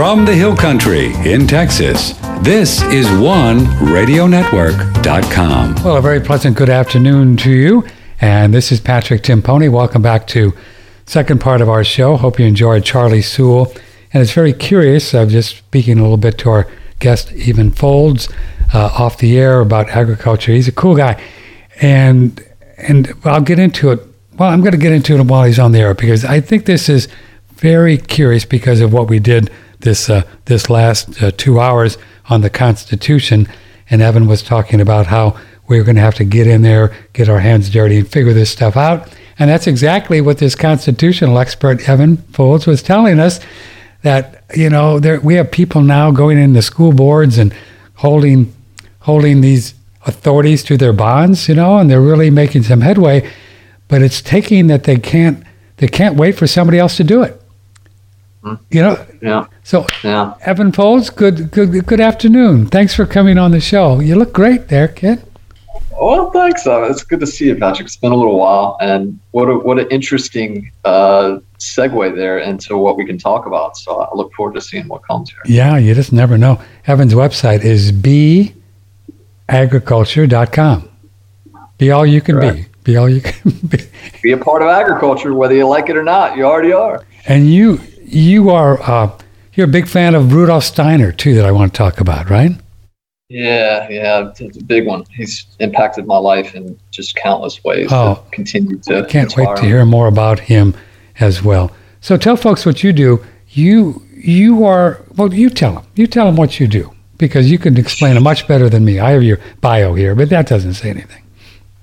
From the Hill Country in Texas, this is OneRadioNetwork.com. Well, a very pleasant good afternoon to you. And this is Patrick Timpone. Welcome back to second part of our show. Hope you enjoyed Charlie Sewell. And it's very curious. I'm just speaking a little bit to our guest, Evan Folds, uh, off the air about agriculture. He's a cool guy. And and I'll get into it. Well, I'm going to get into it while he's on the air because I think this is very curious because of what we did this uh, this last uh, two hours on the Constitution. And Evan was talking about how we are going to have to get in there, get our hands dirty, and figure this stuff out. And that's exactly what this constitutional expert, Evan Folds, was telling us that, you know, there, we have people now going into school boards and holding, holding these authorities to their bonds, you know, and they're really making some headway. But it's taking that they can't, they can't wait for somebody else to do it. Hmm. You know? Yeah. So, Yeah. Evan Folds, good, good, good afternoon. Thanks for coming on the show. You look great there, kid. Well, thanks. Uh, it's good to see you, Patrick. It's been a little while, and what a, what an interesting uh, segue there into what we can talk about. So I look forward to seeing what comes here. Yeah, you just never know. Evan's website is beagriculture.com. Be all you can be. Be all you can be. Be a part of agriculture, whether you like it or not. You already are. And you you are uh, you're a big fan of Rudolf Steiner too that I want to talk about, right? Yeah, yeah, it's a big one. He's impacted my life in just countless ways. Oh. continue to. I can't wait to hear more about him as well. So tell folks what you do. You you are well. You tell them. You tell them what you do because you can explain it much better than me. I have your bio here, but that doesn't say anything.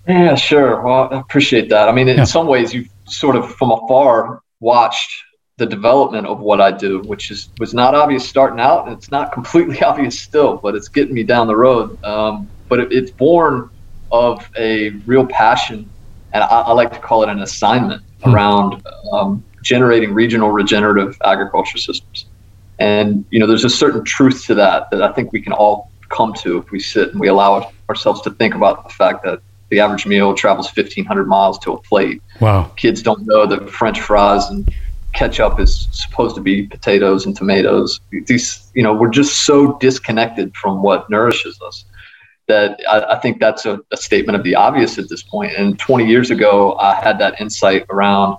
Yeah, sure. Well, I appreciate that. I mean, in Yeah. some ways, you've sort of from afar watched the development of what I do, which is was not obvious starting out, and it's not completely obvious still, but it's getting me down the road. Um, but it, it's born of a real passion, and I, I like to call it an assignment Hmm. around um, generating regional regenerative agriculture systems. And you know, there's a certain truth to that that I think we can all come to if we sit and we allow ourselves to think about the fact that the average meal travels 1,500 miles to a plate. Wow. Kids don't know that French fries and ketchup is supposed to be potatoes and tomatoes. These, you know, we're just so disconnected from what nourishes us that I, I think that's a, a statement of the obvious at this point. And 20 years ago, I had that insight around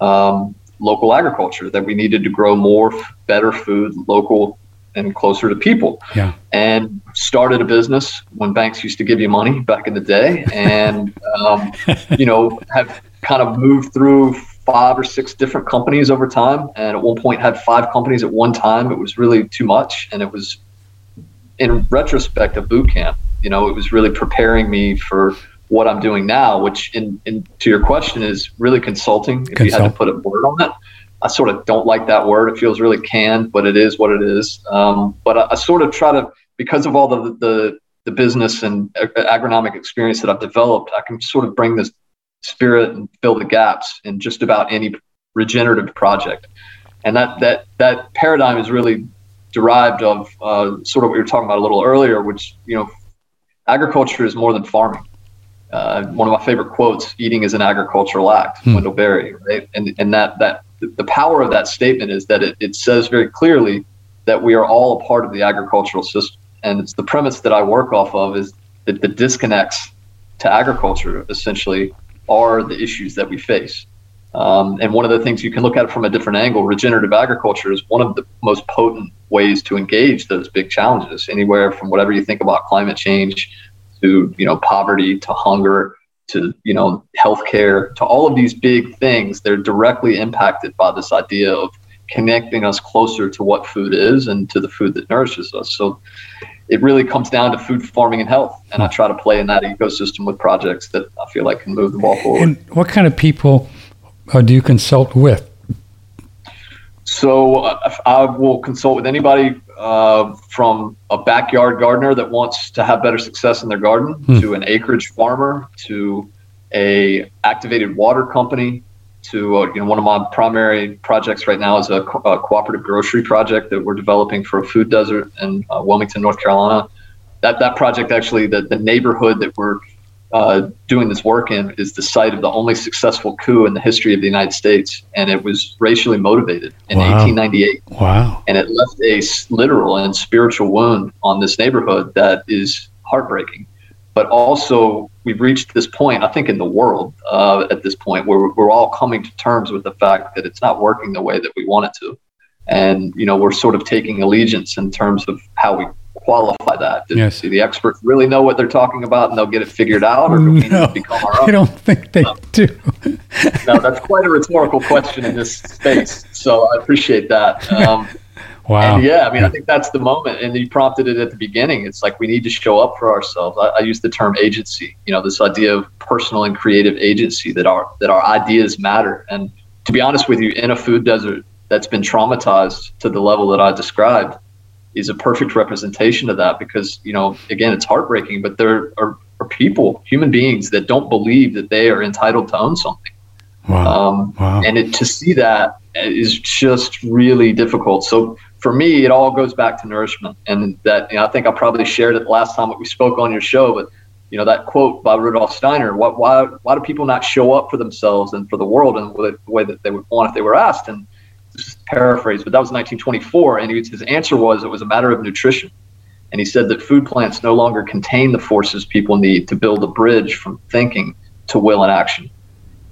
um, local agriculture that we needed to grow more, better food, local and closer to people Yeah. and started a business when banks used to give you money back in the day and um, you know have kind of moved through five or six different companies over time. And at one point had five companies at one time. It was really too much. And it was in retrospect a boot camp. You know it was really preparing me for what i'm doing now which in, in to your question is really consulting if you had to put a word on it. I sort of don't like that word. It feels really canned, but it is what it is. Um, but I, I sort of try to, because of all the the, the business and agronomic experience that I've developed, I can sort of bring this spirit and fill the gaps in just about any regenerative project. And that that that paradigm is really derived of uh, sort of what you were talking about a little earlier, which you know, agriculture is more than farming. Uh, one of my favorite quotes: "Eating is an agricultural act." Hmm. Wendell Berry, right? And and that that the power of that statement is that it, it says very clearly that we are all a part of the agricultural system, and it's the premise that I work off of is that the disconnects to agriculture essentially are the issues that we face. Um, and one of the things you can look at from a different angle, regenerative agriculture is one of the most potent ways to engage those big challenges. Anywhere from whatever you think about climate change to you know poverty to hunger to you know healthcare to all of these big things, they're directly impacted by this idea of connecting us closer to what food is and to the food that nourishes us. So it really comes down to food farming and health, and I try to play in that ecosystem with projects that I feel like can move the ball forward. And what kind of people uh, do you consult with? So uh, I will consult with anybody uh, from a backyard gardener that wants to have better success in their garden, Hmm. to an acreage farmer, to a activated water company, to uh, you know one of my primary projects right now is a, co- a cooperative grocery project that we're developing for a food desert in uh, Wilmington, North Carolina. That that project actually, the, the neighborhood that we're uh, doing this work in is the site of the only successful coup in the history of the United States, and it was racially motivated in wow. 1898. Wow! And it left a literal and spiritual wound on this neighborhood that is heartbreaking. But also, we've reached this point, I think, in the world uh, at this point where we're all coming to terms with the fact that it's not working the way that we want it to, and you know we're sort of taking allegiance in terms of how we qualify that? Do, yes. the experts really know what they're talking about and they'll get it figured out, or do we no, become our own? I don't think they no. do. no, that's quite a rhetorical question in this space. So I appreciate that. Um, wow. yeah, I mean, I think that's the moment. And you prompted it at the beginning. It's like we need to show up for ourselves. I, I use the term agency. You know, this idea of personal and creative agency that our that our ideas matter. And to be honest with you, in a food desert that's been traumatized to the level that I described is a perfect representation of that because you know again it's heartbreaking but there are, are people human beings that don't believe that they are entitled to own something wow. Um, wow. and it, to see that is just really difficult so for me it all goes back to nourishment and that you know, i think i probably shared it last time that we spoke on your show but you know that quote by rudolf steiner why, why, why do people not show up for themselves and for the world in the way that they would want if they were asked and paraphrase, but that was 1924. And his answer was it was a matter of nutrition. And he said that food plants no longer contain the forces people need to build a bridge from thinking to will and action.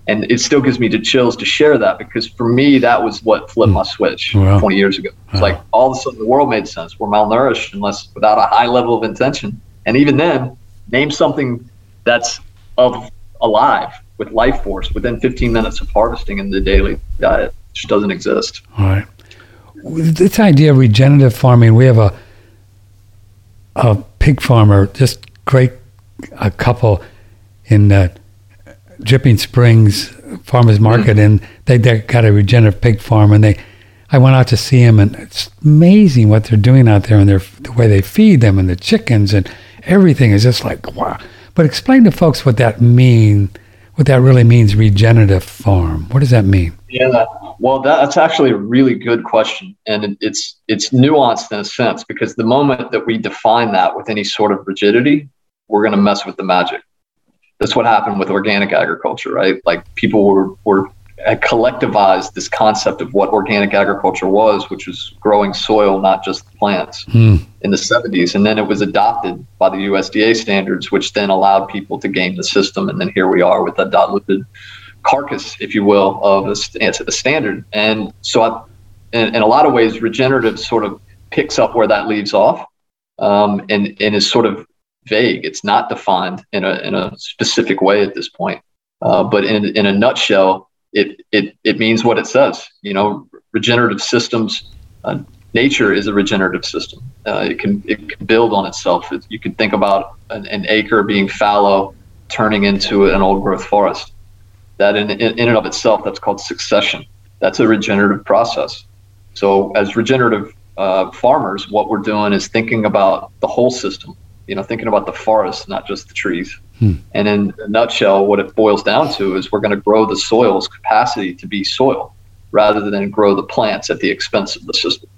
And it still gives me the chills to share that because for me, that was what flipped my switch wow. 20 years ago. It's wow. like all of a sudden the world made sense. We're malnourished unless without a high level of intention. And even then, name something that's of alive with life force within 15 minutes of harvesting in the daily diet just doesn't exist. All right. This idea of regenerative farming, we have a a pig farmer, just great a couple in uh, Dripping Springs Farmers Market, mm-hmm. and they, they got a regenerative pig farm, and they. I went out to see them, and it's amazing what they're doing out there, and their the way they feed them, and the chickens, and everything is just like wow. But explain to folks what that mean, what that really means, regenerative farm. What does that mean? Yeah, well, that's actually a really good question, and it's it's nuanced in a sense because the moment that we define that with any sort of rigidity, we're going to mess with the magic. That's what happened with organic agriculture, right? Like people were were collectivized this concept of what organic agriculture was, which was growing soil, not just plants, hmm. in the 70s. And then it was adopted by the USDA standards, which then allowed people to game the system. And then here we are with a diluted carcass, if you will, of a, a standard. And so, I, in, in, a lot of ways, regenerative sort of picks up where that leaves off, um, and and is sort of vague. It's not defined in a in a specific way at this point. Uh, but in in a nutshell, it it it means what it says. You know, regenerative systems. Uh, nature is a regenerative system. Uh, it can it can build on itself. It, you can think about an, an acre being fallow, turning into an old growth forest that in, in, in and of itself, that's called succession. That's a regenerative process. So as regenerative uh, farmers, what we're doing is thinking about the whole system, you know, thinking about the forest, not just the trees. Hmm. And in a nutshell, what it boils down to is we're going to grow the soil's capacity to be soil rather than grow the plants at the expense of the system.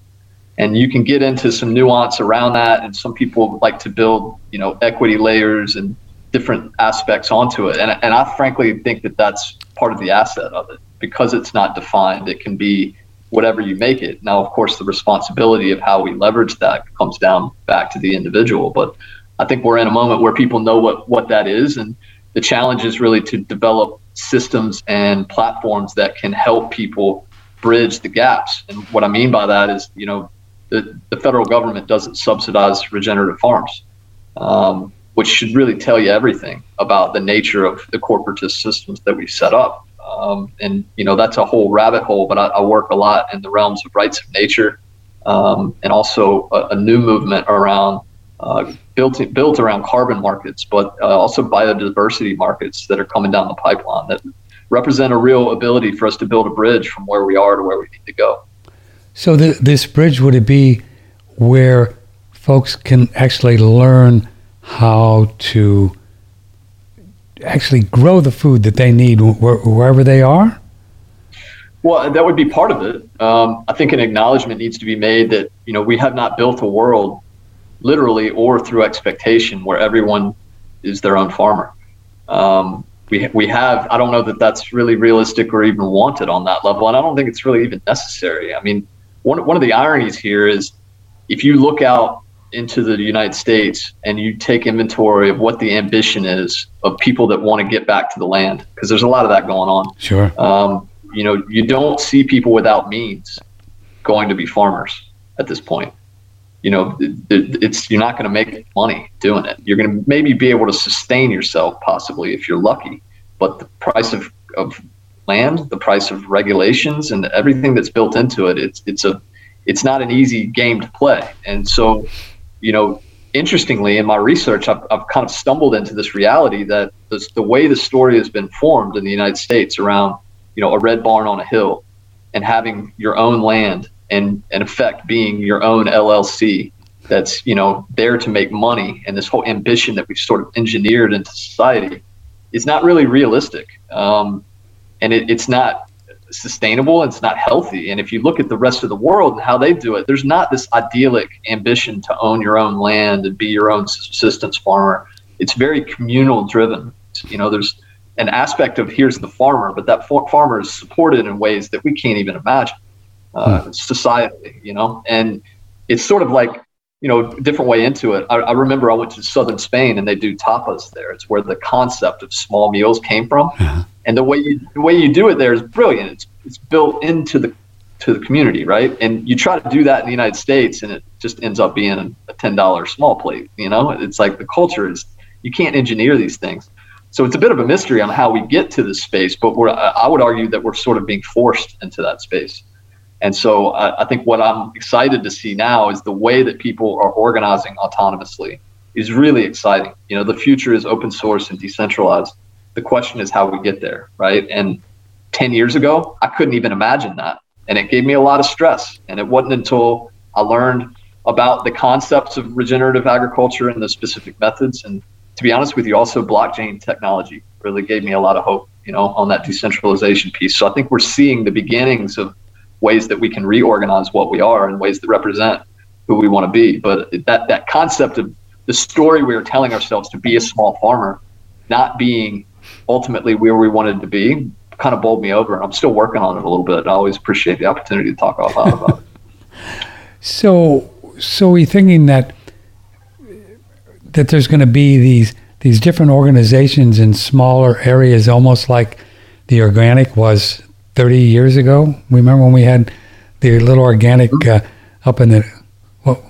And you can get into some nuance around that. And some people like to build, you know, equity layers and different aspects onto it. And, and I frankly think that that's part of the asset of it because it's not defined. It can be whatever you make it. Now, of course, the responsibility of how we leverage that comes down back to the individual. But I think we're in a moment where people know what, what that is. And the challenge is really to develop systems and platforms that can help people bridge the gaps. And what I mean by that is, you know, the, the federal government doesn't subsidize regenerative farms. Um, which should really tell you everything about the nature of the corporatist systems that we've set up. Um, and you know that's a whole rabbit hole. But I, I, work a lot in the realms of rights of nature, um, and also a, a, new movement around uh, built built around carbon markets, but uh, also biodiversity markets that are coming down the pipeline that represent a real ability for us to build a bridge from where we are to where we need to go. So the, this bridge would it be where folks can actually learn how to actually grow the food that they need wh- wherever they are? Well, that would be part of it. Um, I think an acknowledgement needs to be made that you know we have not built a world, literally or through expectation, where everyone is their own farmer. Um, we, we have, I don't know that that's really realistic or even wanted on that level. And I don't think it's really even necessary. I mean, one, one of the ironies here is if you look out into the United States and you take inventory of what the ambition is of people that want to get back to the land, because there's a lot of that going on. Sure. Um, you know, you don't see people without means going to be farmers at this point. You know, it's you're not going to make money doing it. You're going to maybe be able to sustain yourself, possibly if you're lucky. But the price of, of land, the price of regulations, and everything that's built into it, it's it's a it's not an easy game to play. And so, you know, interestingly, in my research, I've, I've kind of stumbled into this reality that this, the way the story has been formed in the United States around, you know, a red barn on a hill and having your own land and in effect being your own LLC that's you know there to make money. And this whole ambition that we've sort of engineered into society is not really realistic. Um, and it, it's not sustainable it's not healthy. And if you look at the rest of the world and how they do it there's not this idyllic ambition to own your own land and be your own subsistence farmer. It's very communal driven. You know there's an aspect of here's the farmer but that farmer is supported in ways that we can't even imagine uh, hmm. society, you know, and it's sort of like, you know, different way into it. I, I, remember I went to southern Spain and they do tapas there. It's where the concept of small meals came from, uh-huh. and the way you the way you do it there is brilliant. It's it's built into the to the community, right? And you try to do that in the United States, and it just ends up being a ten dollar small plate. You know, it's like the culture is you can't engineer these things. So it's a bit of a mystery on how we get to this space, but we're, I would argue that we're sort of being forced into that space. And so I, I think what I'm excited to see now is the way that people are organizing autonomously is really exciting. You know, the future is open source and decentralized. The question is how we get there, right? And 10 years ago, I couldn't even imagine that. And it gave me a lot of stress. And it wasn't until I learned about the concepts of regenerative agriculture and the specific methods. And to be honest with you, also blockchain technology really gave me a lot of hope, you know, on that decentralization piece. So I think we're seeing the beginnings of ways that we can reorganize what we are and ways that represent who we want to be. But that that concept of the story we are telling ourselves to be a small farmer, not being ultimately where we wanted to be, kind of bowled me over. And I'm still working on it a little bit. I always appreciate the opportunity to talk loud about it. So, so we thinking that that there's going to be these these different organizations in smaller areas, almost like the organic was 30 years ago. Remember when we had the little organic uh, up in the, well,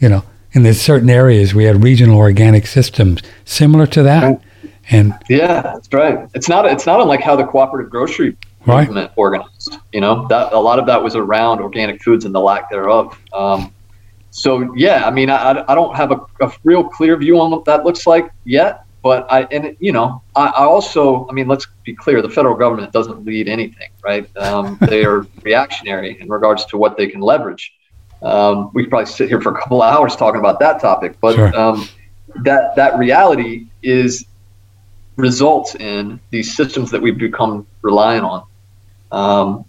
you know, in the certain areas we had regional organic systems similar to that. And yeah, that's right. It's not it's not unlike how the cooperative grocery right. movement organized. You know, that a lot of that was around organic foods and the lack thereof. Um, so yeah, I mean, I, I don't have a, a real clear view on what that looks like yet but I and you know I, I, also I mean let's be clear the federal government doesn't lead anything right? Um, they are reactionary in regards to what they can leverage. Um, we could probably sit here for a couple of hours talking about that topic but sure. um, that that reality is results in these systems that we've become reliant on um,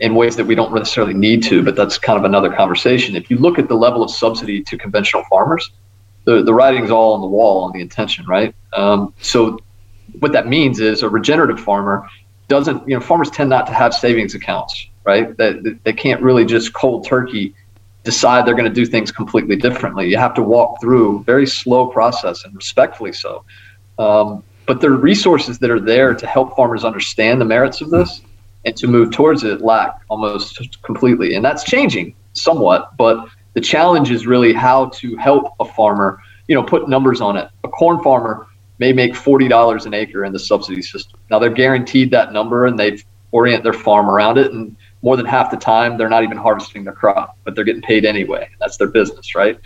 in ways that we don't necessarily need to but that's kind of another conversation. If you look at the level of subsidy to conventional farmers the, the writing's all on the wall on the intention, right? Um, so what that means is a regenerative farmer doesn't, you know, farmers tend not to have savings accounts, right? That they can't really just cold turkey decide they're going to do things completely differently. You have to walk through very slow process and respectfully so. Um, but the resources that are there to help farmers understand the merits of this and to move towards it lack almost completely. And that's changing somewhat, but the challenge is really how to help a farmer, you know, put numbers on it. A corn farmer may make $40 an acre in the subsidy system. Now they're guaranteed that number and they orient their farm around it. And more than half the time, they're not even harvesting their crop, but they're getting paid anyway. That's their business, right?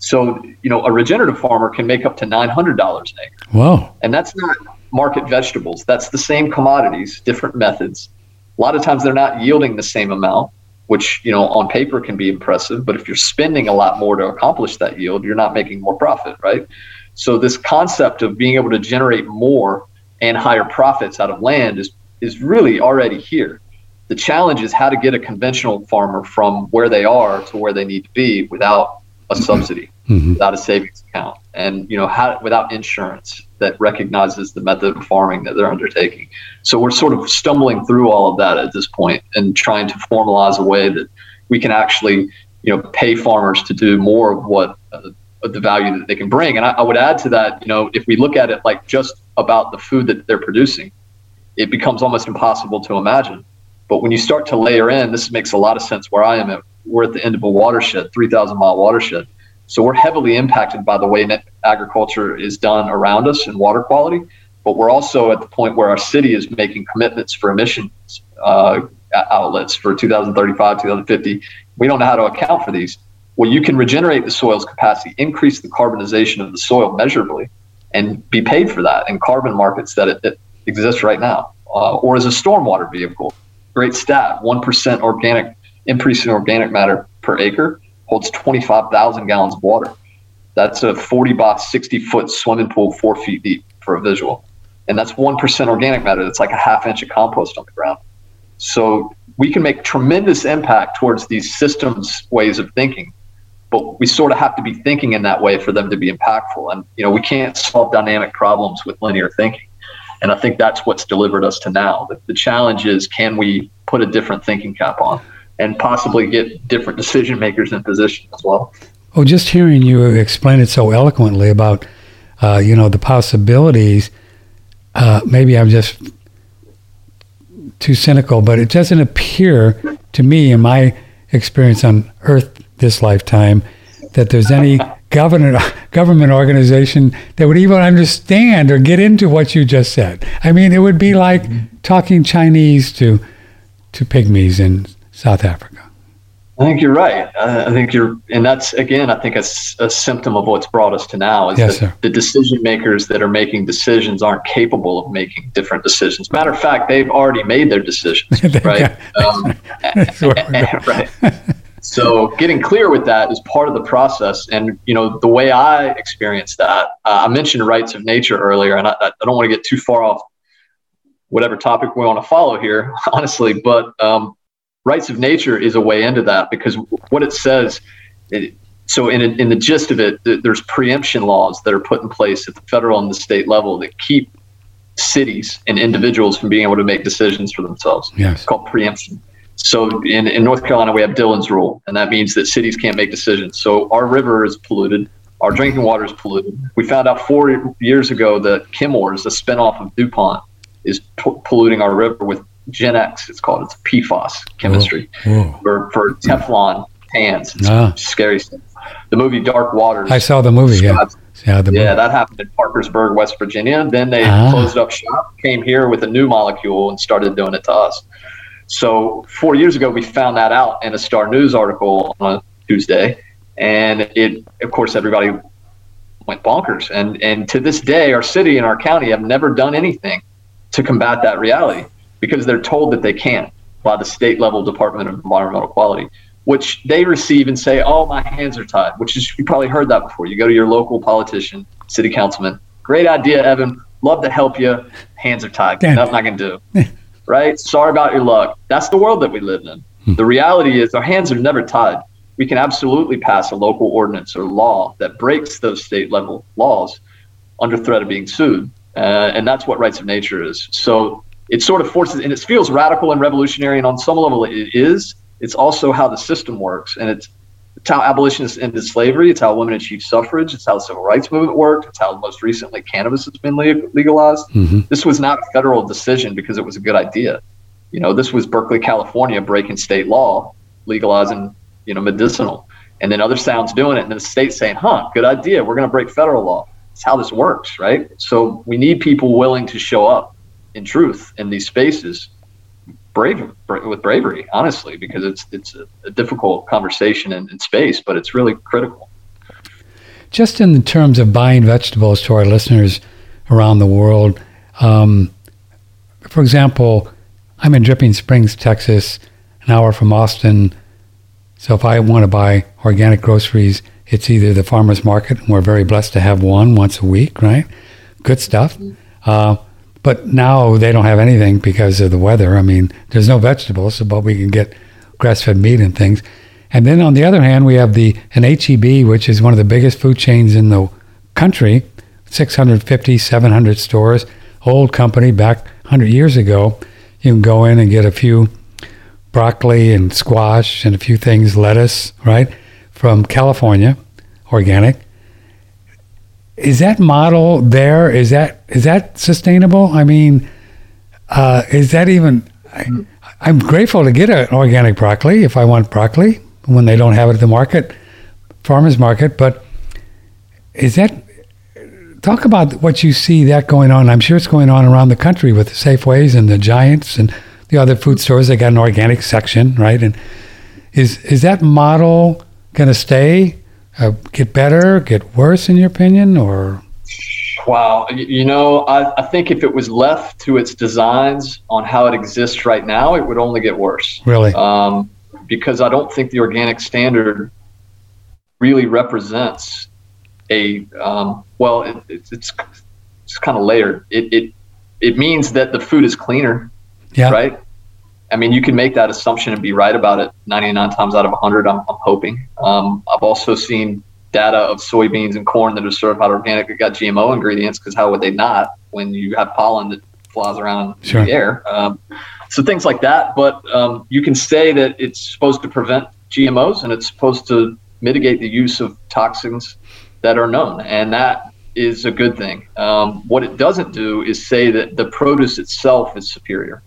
So, you know, a regenerative farmer can make up to $900 an acre. Wow. And that's not market vegetables. That's the same commodities, different methods. A lot of times they're not yielding the same amount which you know on paper can be impressive but if you're spending a lot more to accomplish that yield you're not making more profit right? So this concept of being able to generate more and higher profits out of land is is really already here. The challenge is how to get a conventional farmer from where they are to where they need to be without a subsidy, mm-hmm. without a savings account, and you know, how, without insurance that recognizes the method of farming that they're undertaking. So we're sort of stumbling through all of that at this point and trying to formalize a way that we can actually, you know, pay farmers to do more of what uh, the value that they can bring. And I, I would add to that, you know, if we look at it like just about the food that they're producing, it becomes almost impossible to imagine. But when you start to layer in, this makes a lot of sense where I am at. We're at the end of a watershed, 3,000 mile watershed. So we're heavily impacted by the way agriculture is done around us and water quality. But we're also at the point where our city is making commitments for emissions uh, outlets for 2035, 2050. We don't know how to account for these. Well, you can regenerate the soil's capacity, increase the carbonization of the soil measurably, and be paid for that in carbon markets that it, it exists right now, uh, or as a stormwater vehicle. Great stat: one percent organic increase in organic matter per acre holds 25,000 gallons of water. That's a 40 by 60 foot swimming pool, four feet deep for a visual, and that's one percent organic matter. That's like a half inch of compost on the ground. So we can make tremendous impact towards these systems ways of thinking but we sort of have to be thinking in that way for them to be impactful. And you know, we can't solve dynamic problems with linear thinking. And I think that's what's delivered us to now. The, the challenge is can we put a different thinking cap on and possibly get different decision makers in position as well. Well, just hearing you explain it so eloquently about, uh, you know, the possibilities, uh, maybe I'm just too cynical, but it doesn't appear to me in my experience on Earth this lifetime that there's any government government organization that would even understand or get into what you just said. I mean, it would be like talking Chinese to to pygmies in South Africa. I think you're right. I think you're, and that's again, I think a, a symptom of what's brought us to now is yes, that sir. the decision makers that are making decisions aren't capable of making different decisions. Matter of fact, they've already made their decisions, right? um, right. So getting clear with that is part of the process. And, you know, the way I experienced that, uh, I mentioned rights of nature earlier, and I, I don't want to get too far off whatever topic we want to follow here, honestly, but um, rights of nature is a way into that because what it says, it, so in, in the gist of it, there's preemption laws that are put in place at the federal and the state level that keep cities and individuals from being able to make decisions for themselves. Yes. It's called preemption. So in, in North Carolina, we have Dillon's rule, and that means that cities can't make decisions. So our river is polluted. Our drinking water is polluted. We found out four years ago that Chemours, a spinoff of DuPont, is p- polluting our river with GenX. It's called. It's PFAS chemistry whoa, whoa. For, for Teflon pans. It's ah. scary stuff. The movie Dark Waters. I saw the movie. Yeah. Yeah, the yeah, that happened in Parkersburg, West Virginia. Then they ah. closed up shop, came here with a new molecule, and started doing it to us. So four years ago, we found that out in a Star News article on a Tuesday, and it, of course, everybody went bonkers. And and to this day, our city and our county have never done anything to combat that reality because they're told that they can't by the state level Department of Environmental Quality, which they receive and say, "Oh, my hands are tied." Which is you probably heard that before. You go to your local politician, city councilman. Great idea, Evan. Love to help you. Hands are tied. Nothing I can do. right? Sorry about your luck. That's the world that we live in. Hmm. The reality is our hands are never tied. We can absolutely pass a local ordinance or law that breaks those state level laws under threat of being sued. Uh, and that's what rights of nature is. So it sort of forces, and it feels radical and revolutionary. And on some level, it is. It's also how the system works. And it's it's how abolitionists ended slavery. It's how women achieved suffrage. It's how the civil rights movement worked. It's how most recently cannabis has been legalized. Mm-hmm. This was not a federal decision because it was a good idea. You know, this was Berkeley, California breaking state law, legalizing, you know, medicinal. And then other sounds doing it, and then the state saying, huh, good idea. We're going to break federal law. It's how this works, right? So we need people willing to show up in truth in these spaces brave with bravery, honestly, because it's it's a, a difficult conversation in, in, space, but it's really critical. Just in terms of buying vegetables to our listeners around the world, um, for example, I'm in Dripping Springs, Texas, an hour from Austin. So if I want to buy organic groceries, it's either the farmers market, and we're very blessed to have one once a week, right? Good stuff. Uh, but now they don't have anything because of the weather. I mean, there's no vegetables, but we can get grass-fed meat and things. And then on the other hand, we have the an HEB, which is one of the biggest food chains in the country, 650, 700 stores, old company back 100 years ago. You can go in and get a few broccoli and squash and a few things, lettuce, right, from California, organic. Is that model there? Is that is that sustainable? I mean, uh, is that even? I, I'm grateful to get an organic broccoli if I want broccoli when they don't have it at the market, farmers market. But is that talk about what you see that going on? I'm sure it's going on around the country with the Safeways and the Giants and the other food stores. They got an organic section, right? And is is that model going to stay? Uh, get better? Get worse, in your opinion, or? Wow, you know, I, I think if it was left to its designs on how it exists right now, it would only get worse. Really? Um, because I don't think the organic standard really represents a um, well, it, it's it's, it's kind of layered. It, it it means that the food is cleaner, yeah. right? I mean, you can make that assumption and be right about it 99 times out of 100. I'm, I'm hoping. Um, I've also seen data of soybeans and corn that are certified organic that got GMO ingredients because how would they not when you have pollen that flies around sure. in the air? Um, so things like that. But um, you can say that it's supposed to prevent GMOs and it's supposed to mitigate the use of toxins that are known, and that is a good thing. Um, what it doesn't do is say that the produce itself is superior.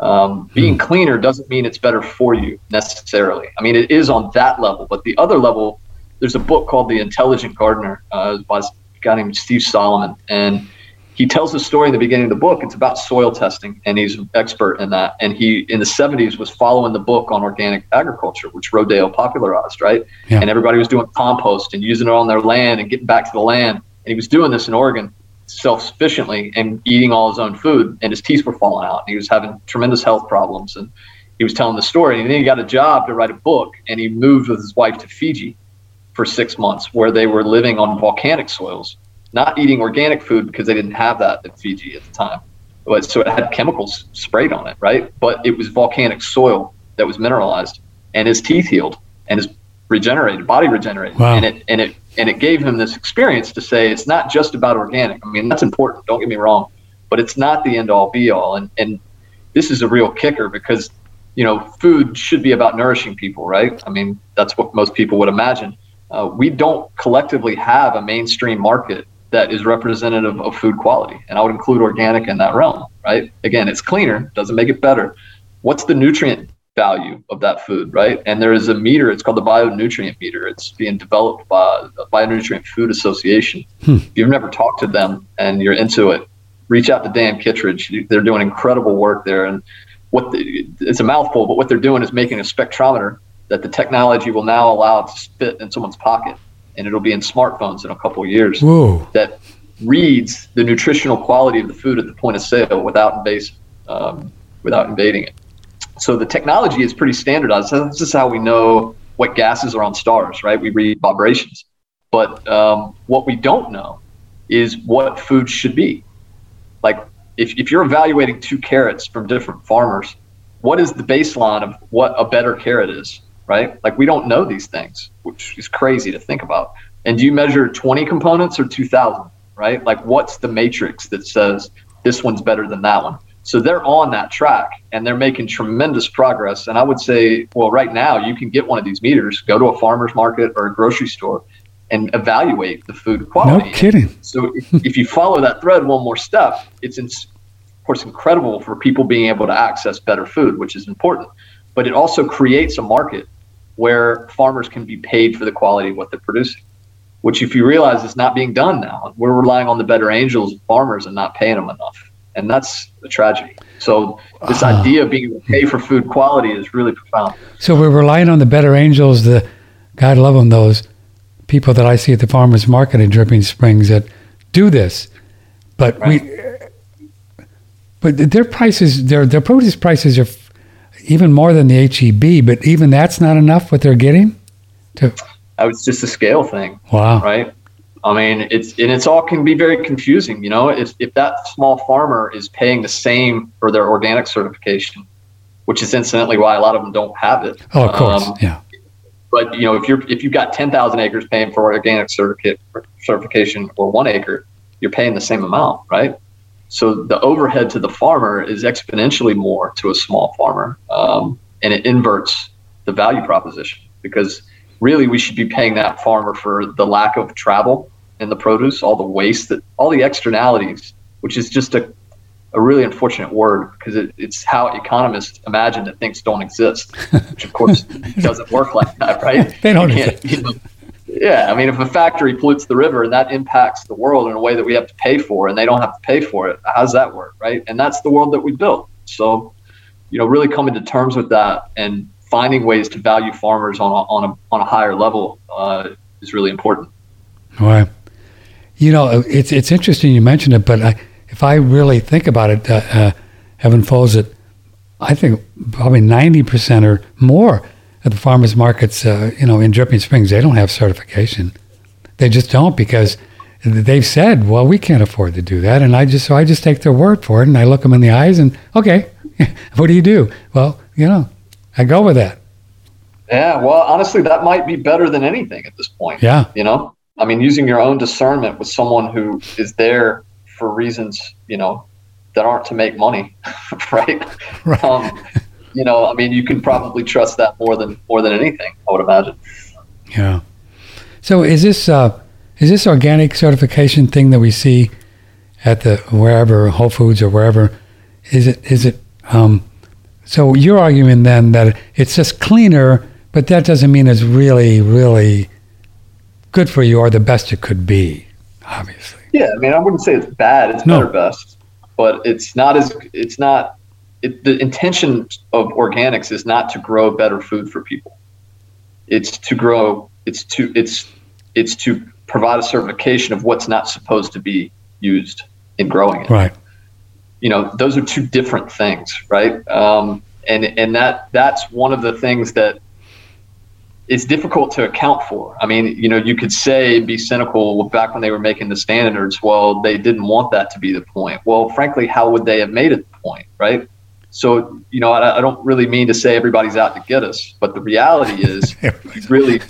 Um, being hmm. cleaner doesn't mean it's better for you necessarily. I mean, it is on that level, but the other level, there's a book called The Intelligent Gardener uh, by a guy named Steve Solomon, and he tells the story in the beginning of the book. It's about soil testing, and he's an expert in that. And he, in the 70s, was following the book on organic agriculture, which Rodale popularized, right? Yeah. And everybody was doing compost and using it on their land and getting back to the land. And he was doing this in Oregon self sufficiently and eating all his own food, and his teeth were falling out. And he was having tremendous health problems. And he was telling the story. And then he got a job to write a book, and he moved with his wife to Fiji for six months, where they were living on volcanic soils not eating organic food because they didn't have that in Fiji at the time. But, so it had chemicals sprayed on it, right? But it was volcanic soil that was mineralized, and his teeth healed and his regenerated, body regenerated, wow. and it and it and it gave him this experience to say it's not just about organic. I mean, that's important. Don't get me wrong, but it's not the end all be all. And and this is a real kicker because you know food should be about nourishing people, right? I mean, that's what most people would imagine. Uh, we don't collectively have a mainstream market that is representative of food quality. And I would include organic in that realm, right? Again, it's cleaner, doesn't make it better. What's the nutrient value of that food, right? And there is a meter, it's called the bionutrient meter. It's being developed by the Bionutrient Food Association. Hmm. If you've never talked to them and you're into it, reach out to Dan Kittredge. They're doing incredible work there. And what the, it's a mouthful, but what they're doing is making a spectrometer that the technology will now allow to fit in someone's pocket and it'll be in smartphones in a couple of years Whoa. that reads the nutritional quality of the food at the point of sale without invasive, um, without invading it. So the technology is pretty standardized. This is how we know what gases are on stars, right? We read vibrations, but um, what we don't know is what food should be. Like if, if you're evaluating two carrots from different farmers, what is the baseline of what a better carrot is? right? Like we don't know these things, which is crazy to think about. And do you measure 20 components or 2000, right? Like what's the matrix that says this one's better than that one? So they're on that track and they're making tremendous progress. And I would say, well, right now you can get one of these meters, go to a farmer's market or a grocery store and evaluate the food quality. No kidding. So if, if you follow that thread one more step, it's in, of course incredible for people being able to access better food, which is important. But it also creates a market where farmers can be paid for the quality of what they're producing, which, if you realize, is not being done now. We're relying on the better angels of farmers and not paying them enough. And that's a tragedy. So, this uh, idea of being able to pay for food quality is really profound. So, we're relying on the better angels, the God love them, those people that I see at the farmers market in Dripping Springs that do this. But right. we, but their prices, their their produce prices are even more than the HEB, but even that's not enough what they're getting to it's just a scale thing. Wow. Right. I mean, it's and it's all can be very confusing. You know, if if that small farmer is paying the same for their organic certification, which is incidentally why a lot of them don't have it. Oh, of course, um, yeah. but you know, if you're if you've got ten thousand acres paying for organic certificate certification or one acre, you're paying the same amount, right? So the overhead to the farmer is exponentially more to a small farmer, um, and it inverts the value proposition because really we should be paying that farmer for the lack of travel in the produce, all the waste that all the externalities, which is just a a really unfortunate word because it, it's how economists imagine that things don't exist, which of course doesn't work like that, right? They don't. You know, yeah, I mean, if a factory pollutes the river and that impacts the world in a way that we have to pay for, and they don't have to pay for it, how does that work, right? And that's the world that we built. So, you know, really coming to terms with that and finding ways to value farmers on a, on a on a higher level uh, is really important. Right. You know, it's it's interesting you mentioned it, but I if I really think about it, uh, uh, Evan Folds, it, I think probably 90% or more of the farmers markets, uh, you know, in Dripping Springs, they don't have certification. They just don't because they've said, well, we can't afford to do that. And I just, so I just take their word for it and I look them in the eyes and, okay, what do you do? Well, you know, I go with that. Yeah, well, honestly, that might be better than anything at this point. Yeah. You know, I mean, using your own discernment with someone who is there for reasons, you know, that aren't to make money, right? right. Um, you know, I mean, you can probably trust that more than more than anything. I would imagine. Yeah. So is this uh, is this organic certification thing that we see at the wherever Whole Foods or wherever? Is it is it? Um, so you're arguing then that it's just cleaner, but that doesn't mean it's really really good for you or the best it could be, obviously. Yeah, I mean, I wouldn't say it's bad. It's no. better best, but it's not as it's not. It, the intention of organics is not to grow better food for people. It's to grow. It's to it's it's to provide a certification of what's not supposed to be used in growing it. Right. You know, those are two different things, right? Um, and and that that's one of the things that it's difficult to account for. I mean, you know, you could say be cynical back when they were making the standards. Well, they didn't want that to be the point. Well, frankly, how would they have made it the point, right? So, you know, I, I don't really mean to say everybody's out to get us, but the reality is, really,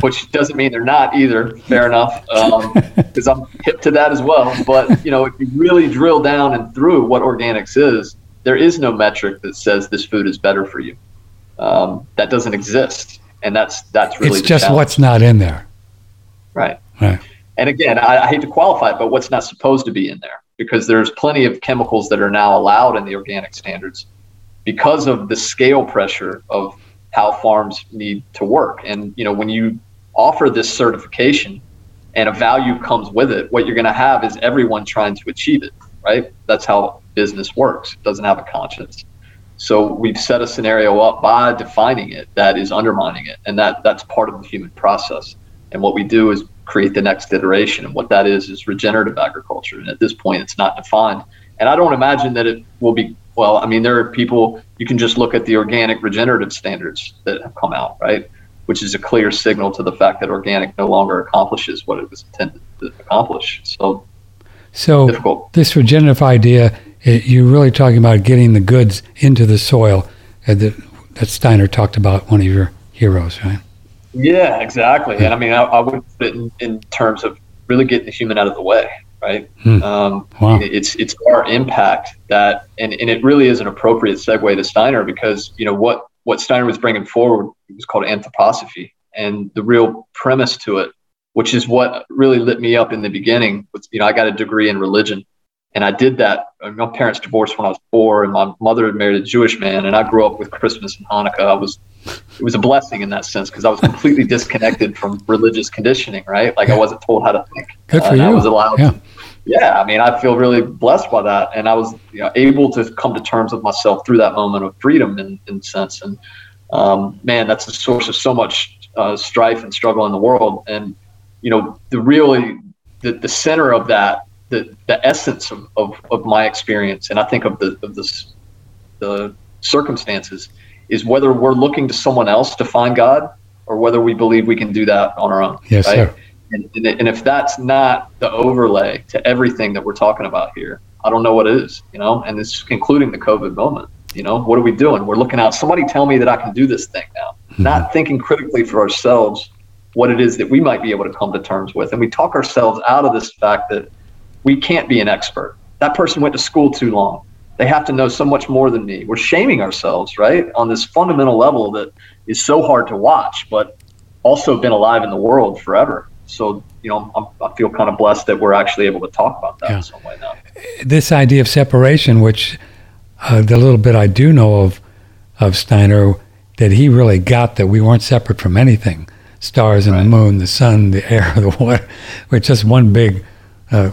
which doesn't mean they're not either. Fair enough, because um, I'm hip to that as well. But you know, if you really drill down and through what organics is, there is no metric that says this food is better for you. Um, that doesn't exist and that's that's really it's just challenge. what's not in there. Right. Right. And again I, I, hate to qualify it but what's not supposed to be in there? Because there's plenty of chemicals that are now allowed in the organic standards because of the scale pressure of how farms need to work. And you know when you offer this certification and a value comes with it what you're going to have is everyone trying to achieve it right? That's how business works. It doesn't have a conscience so we've set a scenario up by defining it that is undermining it, and that that's part of the human process. And what we do is create the next iteration, and what that is is regenerative agriculture. And at this point, it's not defined. And I don't imagine that it will be. Well, I mean, there are people. You can just look at the organic regenerative standards that have come out, right? Which is a clear signal to the fact that organic no longer accomplishes what it was intended to accomplish. So, so difficult. this regenerative idea it, you're really talking about getting the goods into the soil uh, that, that Steiner talked about, one of your heroes, right? Yeah, exactly. And I mean, I, I would put it in, in, terms of really getting the human out of the way, right? Hmm. Um, wow. It's it's our impact that, and, and it really is an appropriate segue to Steiner because you know what what Steiner was bringing forward was called anthroposophy, and the real premise to it, which is what really lit me up in the beginning. Was, you know, I got a degree in religion, and I did that. My parents divorced when I was four, and my mother had married a Jewish man, and I grew up with Christmas and Hanukkah. I was, it was a blessing in that sense because I was completely disconnected from religious conditioning. Right, like yeah. I wasn't told how to think. Good for uh, you. I was allowed. Yeah. To, yeah, I mean, I feel really blessed by that, and I was you know, able to come to terms with myself through that moment of freedom, in in sense. And um, man, that's the source of so much uh, strife and struggle in the world. And you know, the really the, the center of that the, the essence of, of, of my experience, and I think of the of the, the circumstances, is whether we're looking to someone else to find God or whether we believe we can do that on our own. Yes, right? sir. And, and, and if that's not the overlay to everything that we're talking about here, I don't know what is, you know, and it's including the COVID moment. You know, what are we doing? We're looking out. Somebody tell me that I can do this thing now. mm-hmm. not thinking critically for ourselves what it is that we might be able to come to terms with. And we talk ourselves out of this fact that we can't be an expert. That person went to school too long. They have to know so much more than me. We're shaming ourselves, right, on this fundamental level that is so hard to watch, but also been alive in the world forever. So, you know, I'm, i feel kind of blessed that we're actually able to talk about that yeah. in some way now. This idea of separation, which uh, the little bit I do know of of Steiner, that he really got that we weren't separate from anything stars and right. the moon, the sun, the air, the water. We're just one big uh,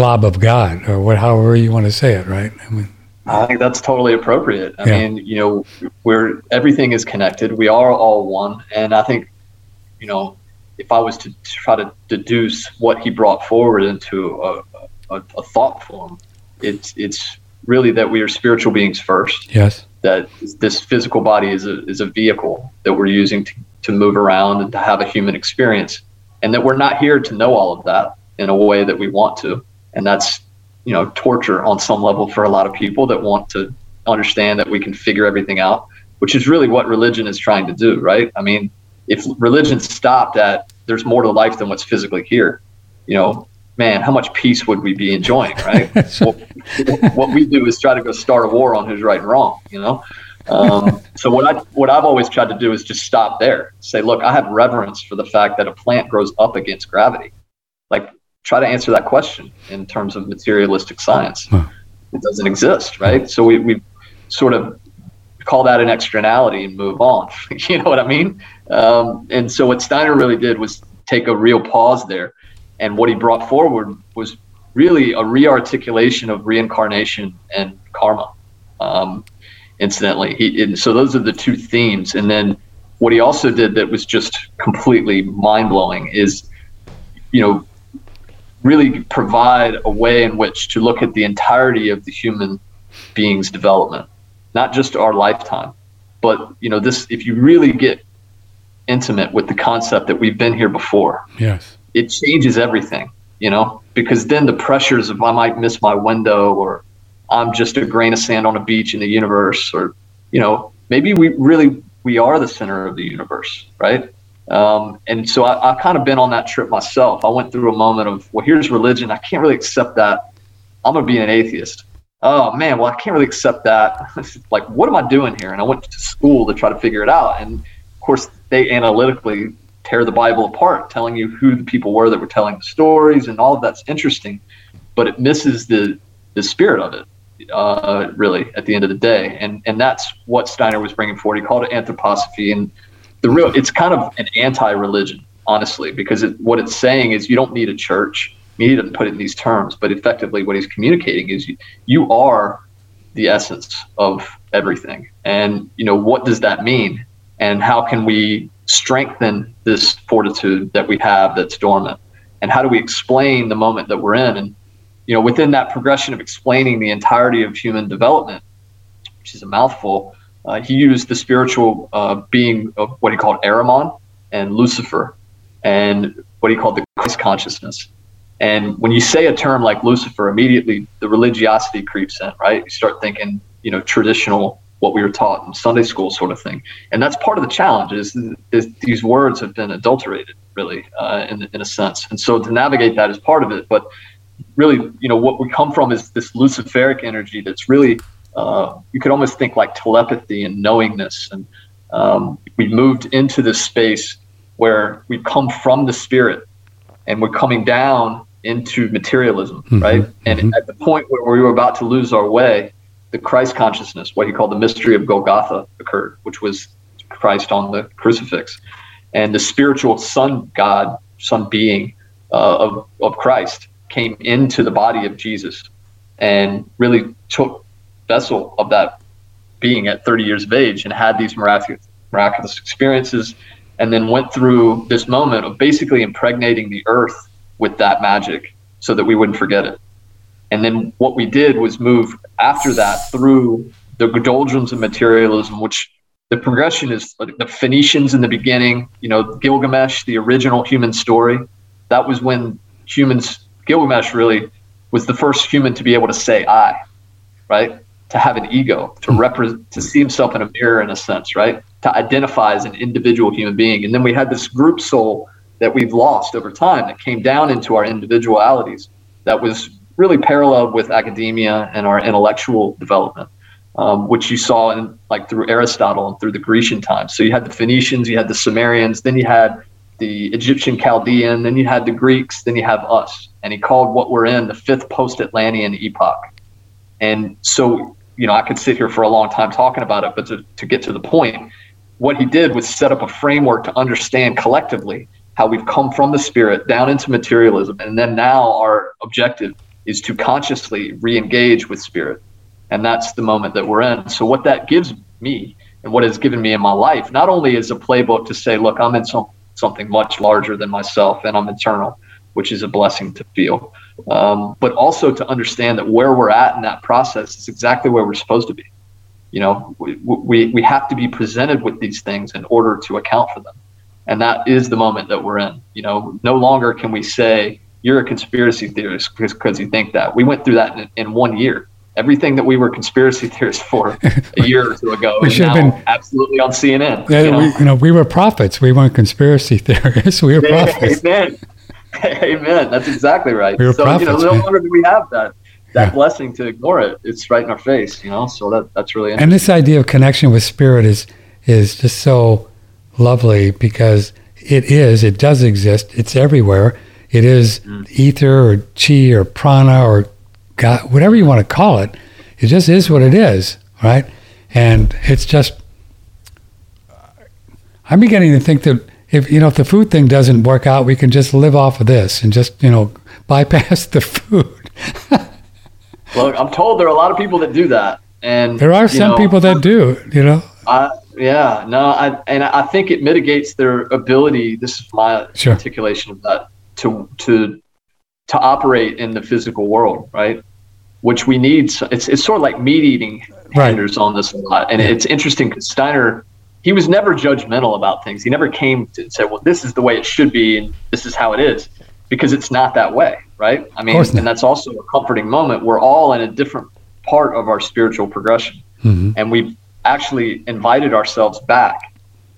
blob of God, or what, however you want to say it, right? I mean, I think that's totally appropriate. I yeah. mean, you know, where everything is connected, we are all one, and I think, you know, if I was to try to deduce what he brought forward into a, a, a thought form, it's it's really that we are spiritual beings first. Yes. That this physical body is a is a vehicle that we're using to to move around and to have a human experience and that we're not here to know all of that in a way that we want to and that's you know torture on some level for a lot of people that want to understand that we can figure everything out which is really what religion is trying to do right i mean if religion stopped at there's more to life than what's physically here you know man how much peace would we be enjoying right what, what we do is try to go start a war on who's right and wrong you know um, so what I what I've always tried to do is just stop there. Say, look, I have reverence for the fact that a plant grows up against gravity. Like, try to answer that question in terms of materialistic science. It doesn't exist, right? So we we sort of call that an externality and move on. you know what I mean? Um, and so what Steiner really did was take a real pause there, and what he brought forward was really a rearticulation of reincarnation and karma. Um, incidentally. He, and so those are the two themes. And then what he also did that was just completely mind blowing is, you know, really provide a way in which to look at the entirety of the human being's development, not just our lifetime, but you know, this if you really get intimate with the concept that we've been here before, yes, it changes everything. You know, because then the pressures of I might miss my window or I'm just a grain of sand on a beach in the universe, or you know, maybe we really we are the center of the universe, right? Um, and so I, have kind of been on that trip myself. I went through a moment of, well, here's religion. I can't really accept that. I'm going to be an atheist. Oh man, well, I can't really accept that. like, what am I doing here? And I went to school to try to figure it out. And of course, they analytically tear the Bible apart, telling you who the people were that were telling the stories, and all of that's interesting, but it misses the the spirit of it uh, really at the end of the day, and and that's what Steiner was bringing forward. He called it anthroposophy, and the real it's kind of an anti-religion, honestly, because it, what it's saying is you don't need a church. He doesn't put it in these terms, but effectively what he's communicating is you, you are the essence of everything, and you know what does that mean, and how can we strengthen this fortitude that we have that's dormant, and how do we explain the moment that we're in, and you know, within that progression of explaining the entirety of human development, which is a mouthful, uh, he used the spiritual uh, being of what he called Ahriman and Lucifer, and what he called the Christ consciousness. And when you say a term like Lucifer, immediately the religiosity creeps in, right? You start thinking, you know, traditional, what we were taught in Sunday school sort of thing. And that's part of the challenge is, is these words have been adulterated, really, uh, in, in a sense. And so to navigate that is part of it. But really, you know, what we come from is this luciferic energy that's really, uh, you could almost think like telepathy and knowingness. And um, we moved into this space where we come from the spirit and we're coming down into materialism, mm-hmm, right? And mm-hmm. at the point where we were about to lose our way, the Christ consciousness, what he called the mystery of Golgotha, occurred, which was Christ on the crucifix. And the spiritual Son God, Son being uh, of, of Christ, came into the body of Jesus and really took vessel of that being at 30 years of age and had these miraculous, miraculous experiences and then went through this moment of basically impregnating the earth with that magic so that we wouldn't forget it. And then what we did was move after that through the doldrums of materialism, which the progression is the Phoenicians in the beginning, you know, Gilgamesh, the original human story. That was when humans Gilgamesh really was the first human to be able to say I, right? To have an ego, to represent, to see himself in a mirror in a sense, right? to identify as an individual human being. And then we had this group soul that we've lost over time that came down into our individualities that was really paralleled with academia and our intellectual development, um, which you saw in like through Aristotle and through the Grecian times. So you had the Phoenicians, you had the Sumerians, then you had the Egyptian Chaldean, then you had the Greeks, then you have us. And he called what we're in the fifth post Atlantean epoch. And so, you know, I could sit here for a long time talking about it, but to, to get to the point, what he did was set up a framework to understand collectively how we've come from the spirit down into materialism. And then now our objective is to consciously re engage with spirit. And that's the moment that we're in. So, what that gives me and what has given me in my life, not only is a playbook to say, look, I'm in some, something much larger than myself and I'm eternal, which is a blessing to feel, um, but also to understand that where we're at in that process is exactly where we're supposed to be. You know, we, we, we have to be presented with these things in order to account for them. And that is the moment that we're in. You know, no longer can we say, you're a conspiracy theorist because you think that. We went through that in, in one year everything that we were conspiracy theorists for a year or two ago we should have been absolutely on CNN. Yeah, you know? We, you know, we were prophets. We weren't conspiracy theorists. We were prophets. Amen. Amen. That's exactly right. We were so prophets, you know, no man. longer do we have that that yeah. blessing to ignore it. It's right in our face. You know, so that that's really and this idea of connection with spirit is is just so lovely because it is. It does exist. It's everywhere. It is mm. ether or chi or prana or God, whatever you want to call it, it just is what it is, right? And it's just, I'm beginning to think that if you know if the food thing doesn't work out, we can just live off of this and just you know bypass the food. Look, I'm told there are a lot of people that do that, and there are some know, people that do. You know. I, yeah, no, I and I think it mitigates their ability. This is my sure. articulation of that to to to operate in the physical world, right? which we need. It's it's sort of like meat eating right. on this a lot, and it's interesting because Steiner he was never judgmental about things. He never came to say, "Well, this is the way it should be, and this is how it is," because it's not that way, right? I mean, and that's also a comforting moment. We're all in a different part of our spiritual progression, mm-hmm. and we've actually invited ourselves back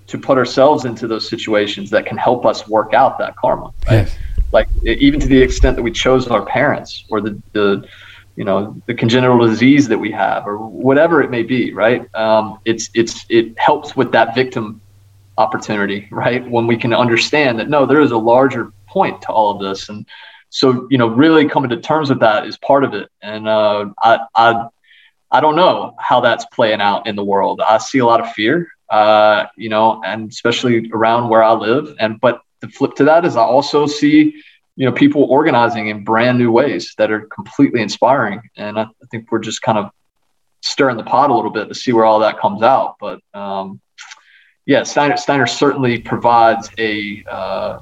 to put ourselves into those situations that can help us work out that karma. Right? Yes. Like even to the extent that we chose our parents or the the you know the congenital disease that we have or whatever it may be right? Um, it's it's it helps with that victim opportunity right? When we can understand that no there is a larger point to all of this. And so you know really coming to terms with that is part of it. And uh, I, I i don't know how that's playing out in the world. I see a lot of fear uh, you know and especially around where i live. And but the flip to that is i also see you know people organizing in brand new ways that are completely inspiring. And i, I think we're just kind of stirring the pot a little bit to see where all that comes out. But um, yeah steiner, steiner certainly provides a uh,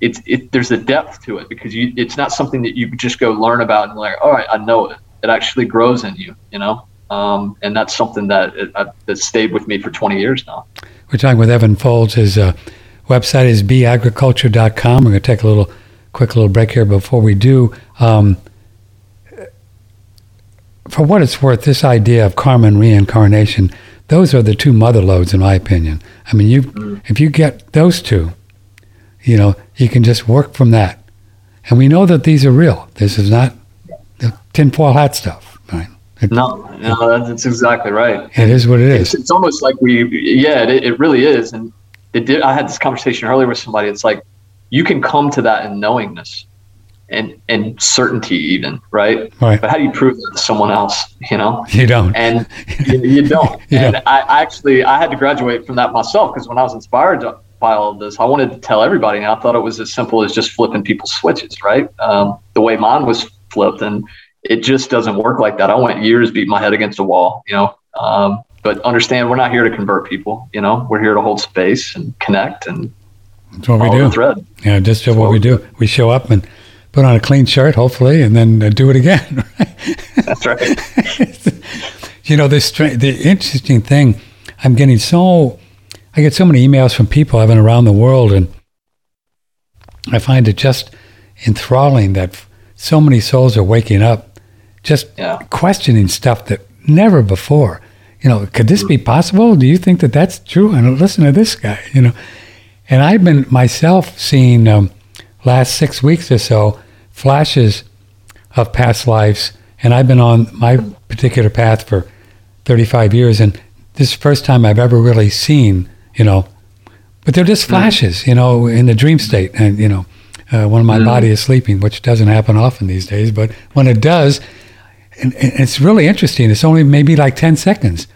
it's it, there's a depth to it because you it's not something that you just go learn about and like all right i know it. It actually grows in you you know? Um, and that's something that it, uh, that stayed with me for 20 years now. We're talking with evan folds. His uh, website is beagriculture.com we're going to take a little quick little break here before we do. Um, for what it's worth, this idea of karma and reincarnation, those are the two mother loads, in my opinion. I mean, you mm. if you get those two, you know, you can just work from that. And we know that these are real. This is not the tinfoil hat stuff, right? It, no, no, that's exactly right. It is what it is. It's, it's almost like we, yeah, it, it really is. And it did. I had this conversation earlier with somebody. It's like you can come to that in knowingness and and certainty even right? Right. But how do you prove that to someone else you know? You don't. And you, you don't. You and don't. I, actually i had to graduate from that myself because when i was inspired by all of this i wanted to tell everybody and i thought it was as simple as just flipping people's switches right? Um, the way mine was flipped and it just doesn't work like that. I went years beating my head against a wall you know? Um, but understand we're not here to convert people you know? We're here to hold space and connect and that's what we do. Thread. Yeah, just what, what we do. We show up and put on a clean shirt, hopefully, and then uh, do it again. That's right. you know, this the interesting thing, I'm getting so, I get so many emails from people I've been around the world, and I find it just enthralling that so many souls are waking up, just yeah. questioning stuff that never before. you know, could this be possible? Do you think that that's true? And listen to this guy, you know. And I've been myself seeing um, last six weeks or so flashes of past lives, and I've been on my particular path for 35 years, and this is the first time I've ever really seen, you know, but they're just flashes, you know, in the dream state, and you know, uh, when my body is sleeping, which doesn't happen often these days, but when it does, and, and it's really interesting. It's only maybe like 10 seconds.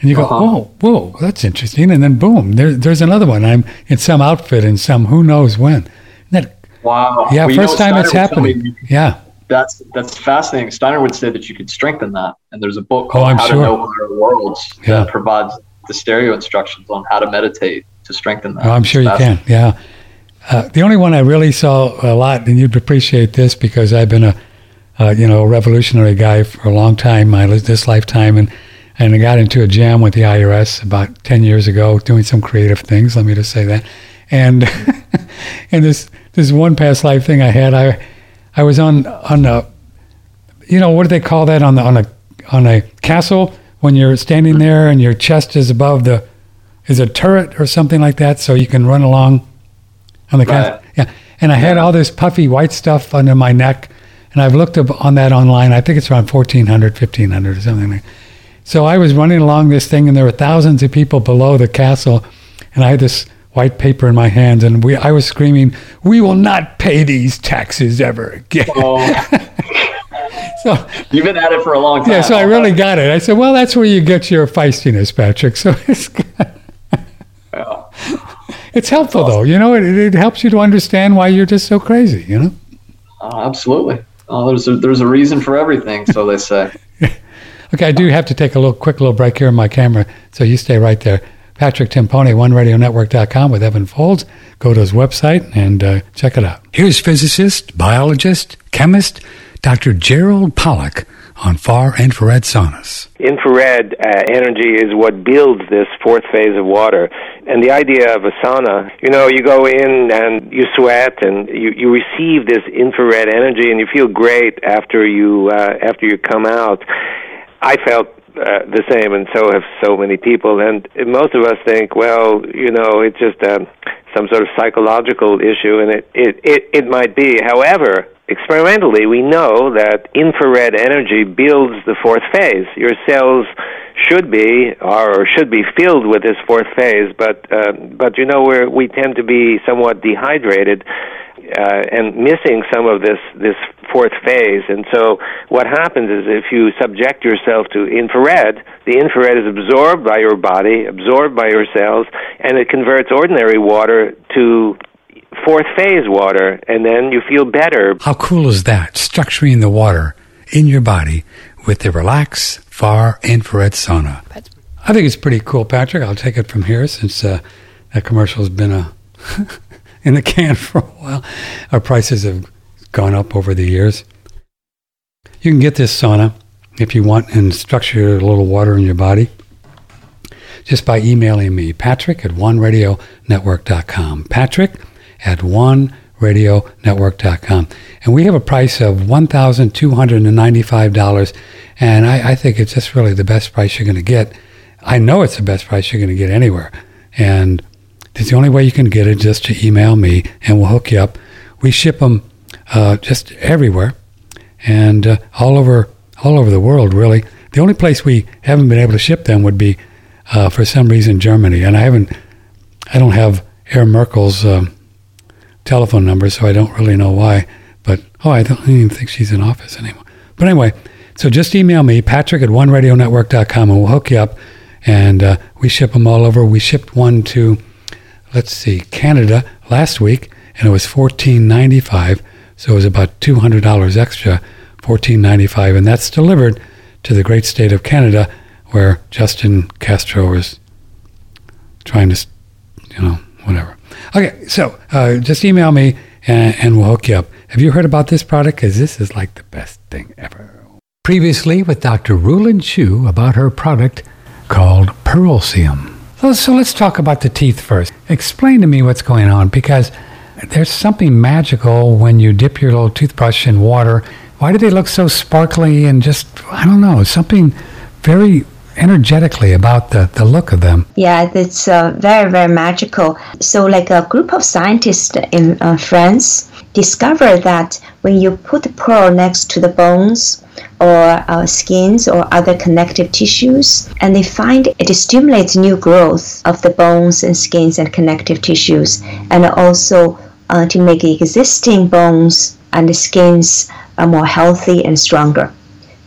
And you go, Uh-huh. oh, whoa, that's interesting. And then boom, there, there's another one. I'm in some outfit in some who knows when. That, Wow. yeah, Well, first time it's Steiner happening. Yeah. That's that's fascinating. Steiner would say that you could strengthen that, and there's a book called Oh, I'm How sure. to Know Higher Worlds Yeah. that provides the stereo instructions on how to meditate to strengthen that. Oh, I'm sure you can. Yeah. Uh, the only one I really saw a lot, and you'd appreciate this because I've been a, uh, you know, a revolutionary guy for a long time, my this lifetime, and and I got into a jam with the IRS about ten years ago, doing some creative things. Let me just say that, and and this this one past life thing I had, I I was on on a, you know, what do they call that on the on a on a castle when you're standing mm-hmm. there and your chest is above the is a turret or something like that, so you can run along on the Right. castle. Yeah, and I had all this puffy white stuff under my neck, and I've looked up on that online. I think it's around 1400, 1500 or something like. So I was running along this thing, and there were thousands of people below the castle, and I had this white paper in my hands, and we I was screaming, "We will not pay these taxes ever again." Oh, So you've been at it for a long time. yeah, so I really got it. I said, "Well, that's where you get your feistiness, Patrick." So it's Yeah. it's helpful though. You know, it, it helps you to understand why you're just so crazy. You know. Oh, absolutely. Oh, there's a, there's a reason for everything, so they say. Okay, I do have to take a little quick little break here on my camera, so you stay right there. Patrick Timpone, OneRadioNetwork.com with Evan Folds. Go to his website and uh, check it out. Here's physicist, biologist, chemist, Dr. Gerald Pollack on far infrared saunas. Infrared uh, energy is what builds this fourth phase of water. And the idea of a sauna, you know, you go in and you sweat and you, you receive this infrared energy and you feel great after you uh, after you come out. I felt uh, the same, and so have so many people. And most of us think, well, you know, it's just um, some sort of psychological issue, and it, it, it, it might be. However, experimentally, we know that infrared energy builds the fourth phase. Your cells should be are, or should be filled with this fourth phase, but uh, but you know we we tend to be somewhat dehydrated uh, and missing some of this this fourth phase. And so what happens is if you subject yourself to infrared, the infrared is absorbed by your body, absorbed by your cells, and it converts ordinary water to fourth phase water, and then you feel better. How cool is that? Structuring the water in your body with the Relax Far Infrared Sauna. I think it's pretty cool, Patrick. I'll take it from here since uh, that commercial's been a in the can for a while. Our prices have gone up over the years. You can get this sauna if you want and structure a little water in your body just by emailing me, patrick at oneradionetwork.com. Patrick at oneradionetwork.com. And we have a price of $1,295. And I, I think it's just really the best price you're going to get. I know it's the best price you're going to get anywhere. And the only way you can get it just to email me and we'll hook you up. We ship them uh, just everywhere and uh, all over all over the world, really. The only place we haven't been able to ship them would be, uh, for some reason, Germany. And I haven't, I don't have Herr Merkel's um, telephone number, so I don't really know why. But oh, I don't even think she's in office anymore. But anyway, so just email me, Patrick at OneRadioNetwork.com, and we'll hook you up. And uh, we ship them all over. We shipped one to, let's see, Canada last week, and it was fourteen ninety five. So it was about two hundred dollars extra, fourteen ninety five, and that's delivered to the great state of Canada, where Justin Castro is trying to, you know, whatever. Okay, so uh, just email me and, and we'll hook you up. Have you heard about this product? Because this is like the best thing ever. Previously with Dr. Rulin Chu about her product called Pearlsium. So, so let's talk about the teeth first. Explain to me what's going on because there's something magical when you dip your little toothbrush in water. Why do they look so sparkly and just, I don't know, something very energetically about the, the look of them. Yeah, it's uh, very, very magical. So, like a group of scientists in uh, France discovered that when you put pearl next to the bones or uh, skins or other connective tissues, and they find it stimulates new growth of the bones and skins and connective tissues, and also uh, to make existing bones and skins uh, more healthy and stronger.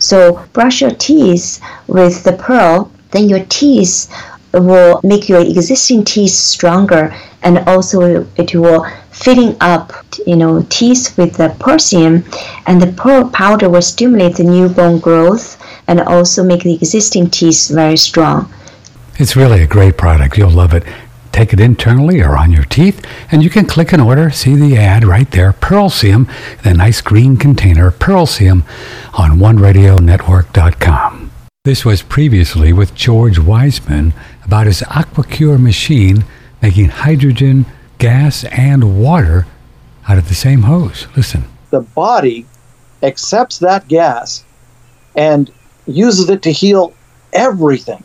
So brush your teeth with the pearl, then your teeth will make your existing teeth stronger and also it will filling up you know teeth with the persium and the pearl powder will stimulate the new bone growth and also make the existing teeth very strong. It's really a great product. You'll love it. Take it internally or on your teeth, and you can click an order, see the ad right there, Pearlseum, the nice green container, Pearlseum, on OneRadioNetwork.com. This was previously with George Wiseman about his AquaCure machine making hydrogen, gas, and water out of the same hose. Listen. The body accepts that gas and uses it to heal everything.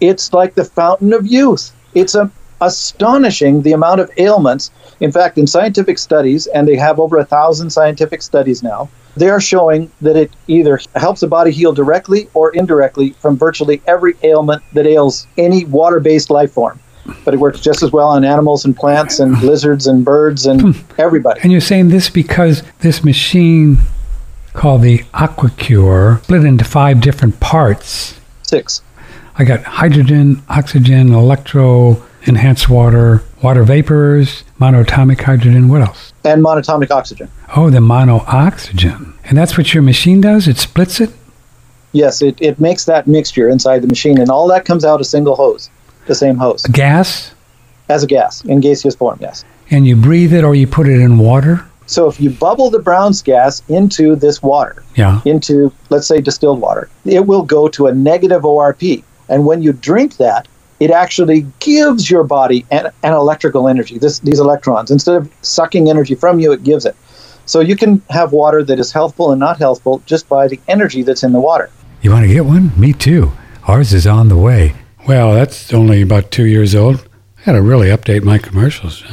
It's like the fountain of youth. It's a astonishing the amount of ailments. In fact, in scientific studies, and they have over a thousand scientific studies now, they are showing that it either helps the body heal directly or indirectly from virtually every ailment that ails any water based life form. But it works just as well on animals and plants and lizards and birds and hmm. everybody. And you're saying this because this machine called the AquaCure split into five different parts. Six. I got hydrogen, oxygen, electro, enhanced water, water vapors, monatomic hydrogen. What else? And monatomic oxygen. Oh, the mono oxygen. And that's what your machine does? It splits it? Yes, it, it makes that mixture inside the machine, and all that comes out a single hose, the same hose. Gas? As a gas, in gaseous form, yes. And you breathe it or you put it in water? So if you bubble the Brown's gas into this water, yeah. into, let's say, distilled water, it will go to a negative ORP. And when you drink that, it actually gives your body an, an electrical energy, this, these electrons. Instead of sucking energy from you, it gives it. So you can have water that is healthful and not healthful just by the energy that's in the water. You want to get one? Me too. Ours is on the way. Well, that's only about two years old. I got to really update my commercials.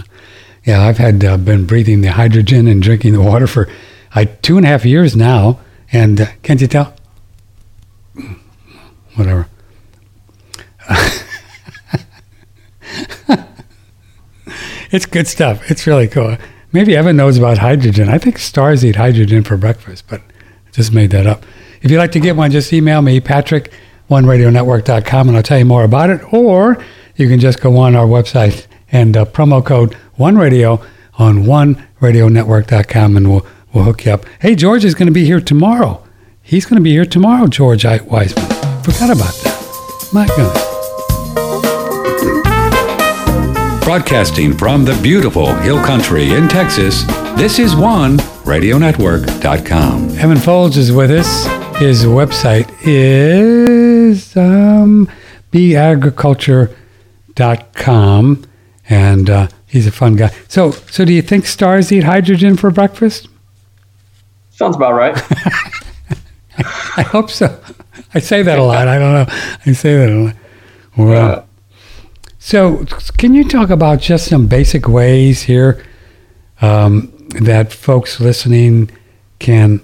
Yeah, I've had uh, been breathing the hydrogen and drinking the water for uh, two and a half years now, and uh, can't you tell? Whatever. it's good stuff. It's really cool. Maybe Evan knows about hydrogen. I think stars eat hydrogen for breakfast, but just made that up. If you'd like to get one, just email me, Patrick, oneradionetwork.com, and I'll tell you more about it. Or you can just go on our website and uh, promo code OneRadio on oneradionetwork.com, and we'll, we'll hook you up. Hey, George is going to be here tomorrow. He's going to be here tomorrow, George Wiseman. Forgot about that. My goodness. Broadcasting from the beautiful Hill Country in Texas, this is OneRadioNetwork.com. Evan Folds is with us. His website is um, beagriculture.com, and uh, he's a fun guy. So, so do you think stars eat hydrogen for breakfast? Sounds about right. I hope so. I say that a lot. I don't know. I say that a lot. Well, yeah. So, can you talk about just some basic ways here um, that folks listening can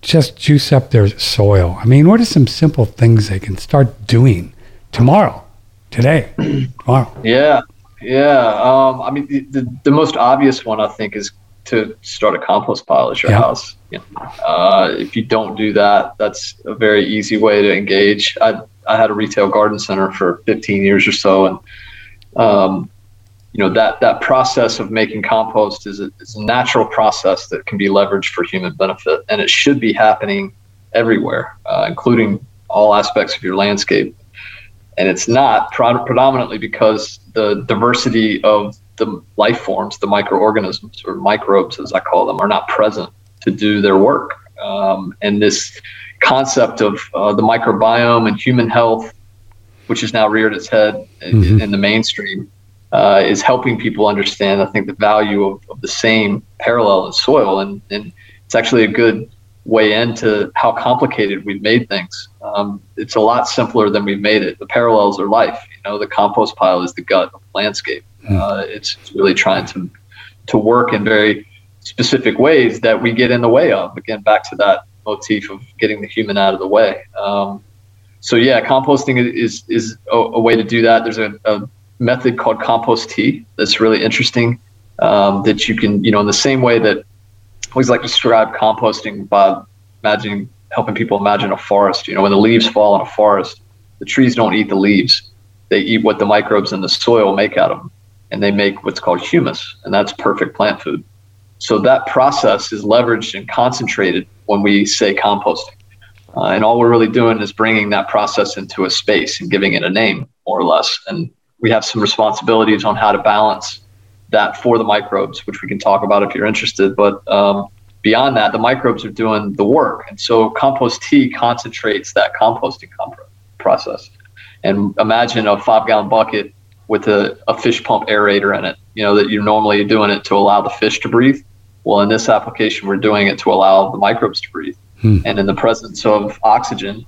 just juice up their soil? I mean, what are some simple things they can start doing tomorrow, today, tomorrow? Yeah, yeah. Um, I mean, the, the, the, most obvious one I think is to start a compost pile at your yeah. house. You know, uh, if you don't do that, that's a very easy way to engage. I I had a retail garden center for 15 years or so, and um, you know that that process of making compost is a, is a natural process that can be leveraged for human benefit, and it should be happening everywhere, uh, including all aspects of your landscape. And it's not predominantly because the diversity of the life forms, the microorganisms or microbes, as I call them, are not present to do their work. Um, and this concept of uh, the microbiome and human health which has now reared its head mm-hmm. in, the mainstream, uh, is helping people understand, I think, the value of, of the same parallel in soil. And, and it's actually a good way into how complicated we've made things. Um, it's a lot simpler than we've made it. The parallels are life. You know, the compost pile is the gut of the landscape. Hmm. Uh, it's, it's really trying to to work in very specific ways that we get in the way of. Again, back to that motif of getting the human out of the way. Um, so yeah, composting is is a, a, way to do that. There's a, a method called compost tea that's really interesting. Um, that you can, you know, in the same way that I always like to describe composting by imagining helping people imagine a forest. You know, when the leaves fall in a forest, the trees don't eat the leaves; they eat what the microbes in the soil make out of them, and they make what's called humus, and that's perfect plant food. So that process is leveraged and concentrated when we say composting. Uh, and all we're really doing is bringing that process into a space and giving it a name, more or less. And we have some responsibilities on how to balance that for the microbes, which we can talk about if you're interested. But um, beyond that, the microbes are doing the work. And so compost tea concentrates that composting comp- process. And imagine a five gallon bucket with a, a fish pump aerator in it, you know, that you're normally doing it to allow the fish to breathe. Well, in this application, we're doing it to allow the microbes to breathe. Hmm. And in the presence of oxygen,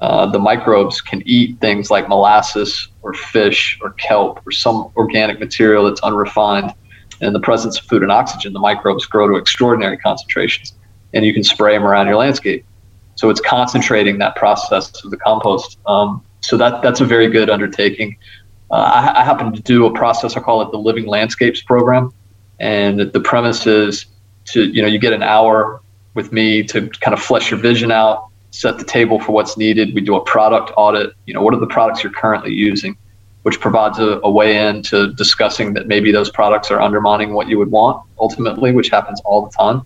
uh, the microbes can eat things like molasses or fish or kelp or some organic material that's unrefined. And in the presence of food and oxygen, the microbes grow to extraordinary concentrations, and you can spray them around your landscape. So it's concentrating that process of the compost. Um, so that that's a very good undertaking. Uh, I, I, happen to do a process. I call it the Living Landscapes program, and the premise is to you know you get an hour with me to kind of flesh your vision out, set the table for what's needed. We do a product audit. You know, what are the products you're currently using, which provides a, a way into discussing that maybe those products are undermining what you would want ultimately, which happens all the time.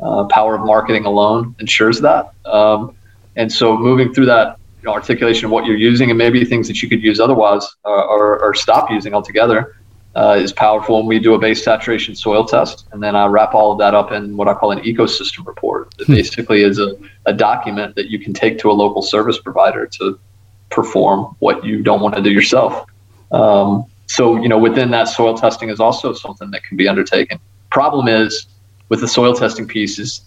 Uh, power of marketing alone ensures that. Um, and so moving through that you know, articulation of what you're using and maybe things that you could use otherwise uh, or, or stop using altogether uh, is powerful. And we do a base saturation soil test, and then I wrap all of that up in what I call an ecosystem report. That hmm. basically is a, a document that you can take to a local service provider to perform what you don't want to do yourself. Um, so, you know, within that soil testing is also something that can be undertaken. Problem is with the soil testing piece is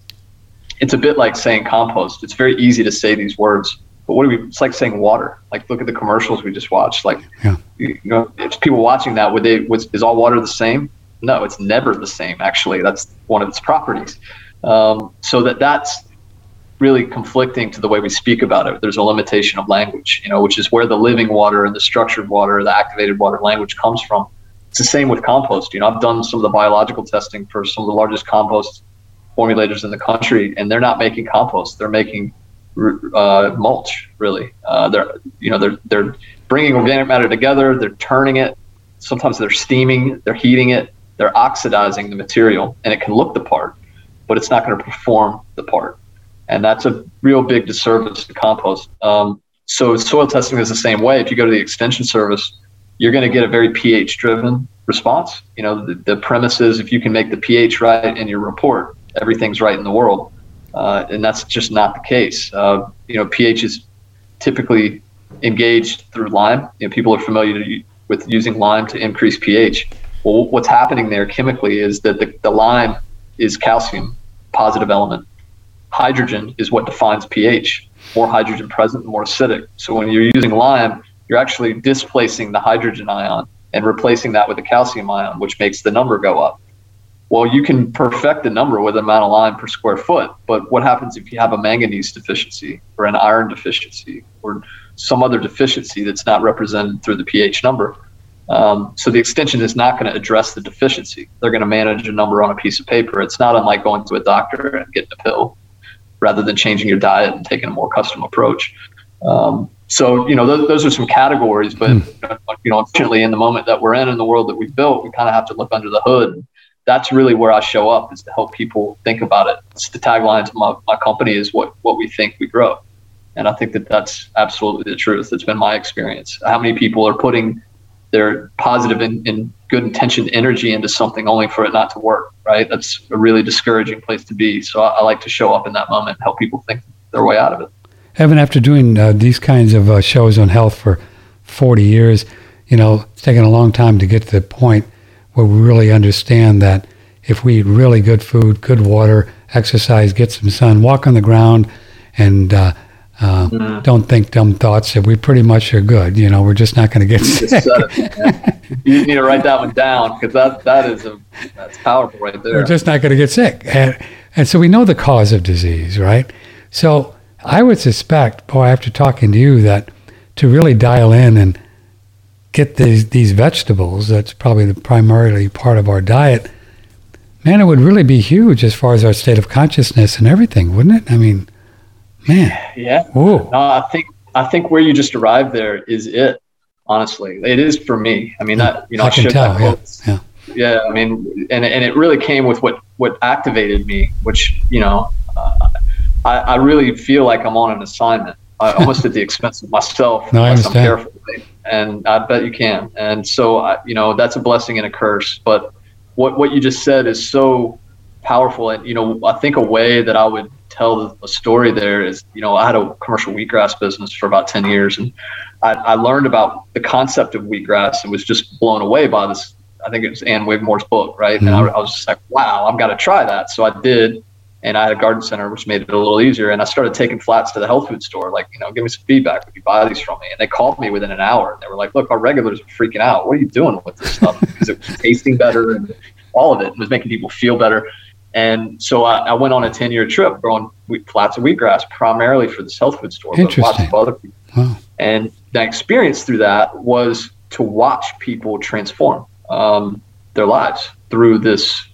it's a bit like saying compost. It's very easy to say these words, but what do we? It's like saying water. Like look at the commercials we just watched. Like, yeah. you, know, it's people watching that, would they? Was, is all water the same? No, it's never the same. Actually, that's one of its properties. Um, so that that's really conflicting to the way we speak about it. There's a limitation of language, you know, which is where the living water and the structured water, the activated water language comes from. It's the same with compost. You know, I've done some of the biological testing for some of the largest compost formulators in the country, and they're not making compost. They're making uh, mulch. Really, uh, they're you know they're they're bringing organic matter together. They're turning it. Sometimes they're steaming. They're heating it. They're oxidizing the material, and it can look the part, but it's not going to perform the part, and that's a real big disservice to compost. Um, so soil testing is the same way. If you go to the extension service, you're going to get a very pH driven response. You know, the, the premise is if you can make the pH right in your report, everything's right in the world uh, and that's just not the case. Uh, you know, pH is typically engaged through lime. You know, people are familiar with using lime to increase pH. Well, what's happening there chemically is that the, the lime is calcium, positive element. Hydrogen is what defines pH. More hydrogen present, more acidic. So when you're using lime, you're actually displacing the hydrogen ion and replacing that with a calcium ion, which makes the number go up. Well, you can perfect the number with amount of lime per square foot, but what happens if you have a manganese deficiency or an iron deficiency or some other deficiency that's not represented through the pH number? Um, so the extension is not going to address the deficiency. They're going to manage a number on a piece of paper. It's not unlike going to a doctor and getting a pill rather than changing your diet and taking a more custom approach. Um, so you know those, those, are some categories, but mm. you know unfortunately in the moment that we're in in the world that we've built, we kind of have to look under the hood that's really where I show up is to help people think about it. It's the tagline to my, my company is what, what we think we grow. And I think that that's absolutely the truth. It's been my experience. How many people are putting their positive and, and good intentioned energy into something only for it not to work, right? That's a really discouraging place to be. So I, I like to show up in that moment and help people think their way out of it. Evan, after doing uh, these kinds of uh, shows on health for 40 years, you know, it's taken a long time to get to the point where we really understand that if we eat really good food, good water, exercise, get some sun, walk on the ground, and uh, uh, don't think dumb thoughts, that we pretty much are good. You know, we're just not going to get sick. It, you need to write that one down because that that is a that's powerful right there. We're just not going to get sick, and and so we know the cause of disease, right? So I would suspect, boy, after talking to you, that to really dial in and get these these vegetables, that's probably the primarily part of our diet man, it would really be huge as far as our state of consciousness and everything, wouldn't it? I mean, man. Yeah. Whoa. No, I think I think where you just arrived there is it. Honestly, it is for me. I mean, that you know, I can tell. Yeah. yeah. Yeah. I mean, and and it really came with what what activated me, which you know, uh, I I really feel like I'm on an assignment, uh, almost at the expense of myself. No, I understand. And I bet you can. And so, I, you know, that's a blessing and a curse, but what what you just said is so powerful. And you know, I think a way that I would tell a story there is, you know, I had a commercial wheatgrass business for about ten years, and I, I learned about the concept of wheatgrass and was just blown away by this. I think it was Ann Wigmore's book, right? Mm-hmm. And I, I was just like, wow, I've got to try that. So I did and I had a garden center, which made it a little easier. And I started taking flats to the health food store, like, you know, give me some feedback. Would you buy these from me? And they called me within an hour. And they were like, look, our regulars are freaking out. What are you doing with this stuff? Because it was tasting better and all of it was making people feel better. And so I, I went on a 10 year trip growing wheat, flats of wheatgrass primarily for this health food store, but lots of other people. Wow. And the experience through that was to watch people transform um, their lives through this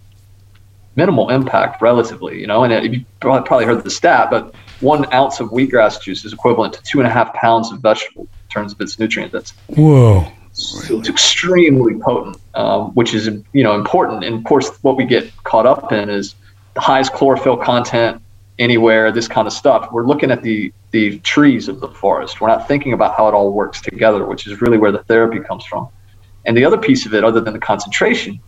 minimal impact relatively, you know, and it, you probably heard the stat, but one ounce of wheatgrass juice is equivalent to two and a half pounds of vegetable in terms of its nutrient density. Whoa. So it's extremely potent, um, which is you know important. And of course, what we get caught up in is the highest chlorophyll content anywhere, this kind of stuff. We're looking at the the trees of the forest. We're not thinking about how it all works together, which is really where the therapy comes from. And the other piece of it, other than the concentration,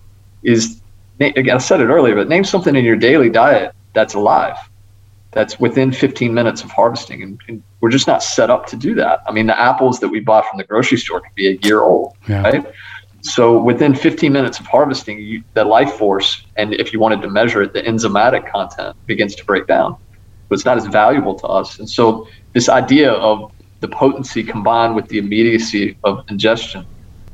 is again I said it earlier, but name something in your daily diet that's alive that's within 15 minutes of harvesting. And, and, we're just not set up to do that. I mean, the apples that we buy from the grocery store can be a year old, yeah. right? So within 15 minutes of harvesting, you, the life force, and if you wanted to measure it, the enzymatic content begins to break down. But it's not as valuable to us. And so this idea of the potency combined with the immediacy of ingestion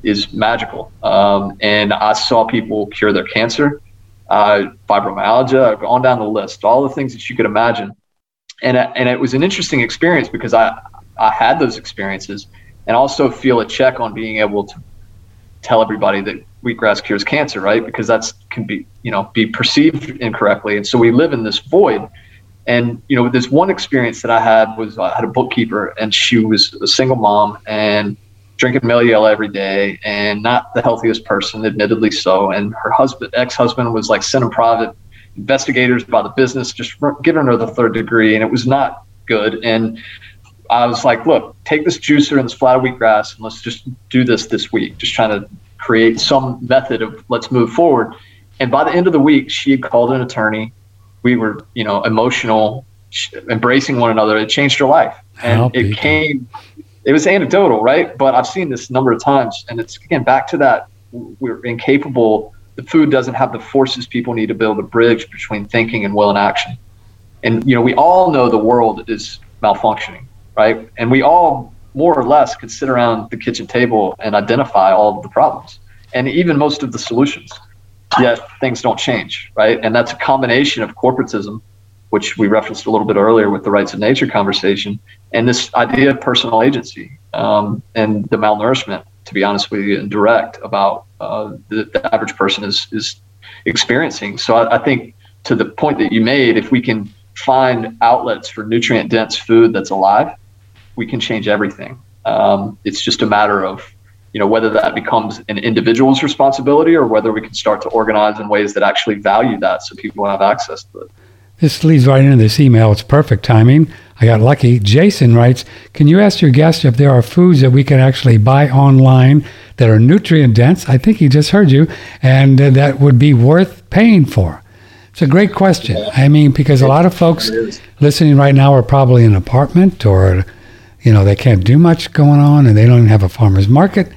is magical. Um, and I saw people cure their cancer uh, fibromyalgia, on down the list, all the things that you could imagine. And, and it was an interesting experience because I, I had those experiences and also feel a check on being able to tell everybody that wheatgrass cures cancer, right? Because that's can be, you know, be perceived incorrectly. And so we live in this void. And, you know, this one experience that I had was I had a bookkeeper and she was a single mom and drinking Meliel every day and not the healthiest person, admittedly so. And her husband, ex-husband, was like sending private investigators by the business, just giving her the third degree, and it was not good. And I was like, look, take this juicer and this flat of wheatgrass, and let's just do this this week. Just trying to create some method of let's move forward. And by the end of the week, she had called an attorney. We were, you know, emotional, embracing one another. It changed her life, and it came it was anecdotal, right? But I've seen this a number of times, and it's again back to that we're incapable. The food doesn't have the forces people need to build a bridge between thinking and will and action. And you know, we all know the world is malfunctioning, right? And we all more or less could sit around the kitchen table and identify all of the problems and even most of the solutions. Yet things don't change, right? And that's a combination of corporatism which we referenced a little bit earlier with the rights of nature conversation, and this idea of personal agency um, and the malnourishment, to be honest with you, and direct about uh, the, the, average person is is experiencing. So I, I, think to the point that you made, if we can find outlets for nutrient dense food that's alive, we can change everything. Um, it's just a matter of you know whether that becomes an individual's responsibility or whether we can start to organize in ways that actually value that so people have access to it. This leads right into this email. It's perfect timing. I got lucky. Jason writes Can you ask your guest if there are foods that we can actually buy online that are nutrient dense? I think he just heard you, and uh, that would be worth paying for. It's a great question. I mean, because a lot of folks listening right now are probably in an apartment or, you know, they can't do much going on and they don't even have a farmer's market.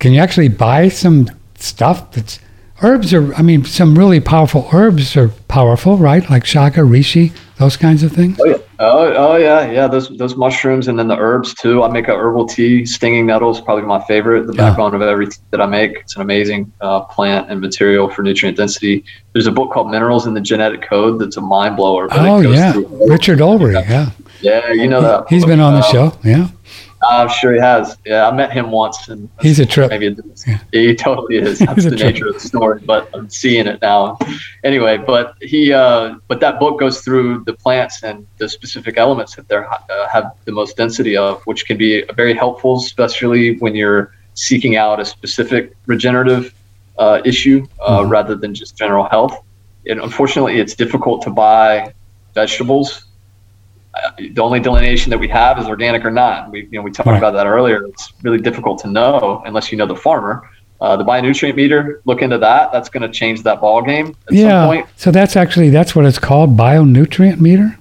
Can you actually buy some stuff that's herbs are. I mean, some really powerful herbs are powerful, right? Like chaga, reishi, those kinds of things. Oh yeah, oh, oh yeah, yeah. Those those mushrooms and then the herbs too. I make a herbal tea. Stinging nettles probably my favorite. The Yeah. backbone of every tea that I make. It's an amazing uh, plant and material for nutrient density. There's a book called Minerals in the Genetic Code that's a mind blower. Oh yeah, Richard Olree. Yeah, Yeah, you know that. he's been on the Uh, show. Yeah, I'm sure he has. Yeah, I met him once, and He's a trip. Maybe Yeah. he totally is. That's the trip. nature of the story. But I'm seeing it now. Anyway, but he, uh, but that book goes through the plants and the specific elements that they uh, have the most density of, which can be very helpful, especially when you're seeking out a specific regenerative uh, issue uh, Mhm. rather than just general health. And unfortunately, it's difficult to buy vegetables the only delineation that we have is organic or not. We, you know, we talked Right. about that earlier. It's really difficult to know unless you know the farmer. Uh, the bionutrient meter, look into that. That's going to change that ball game at some yeah. point. So that's actually that's what it's called, bionutrient meter.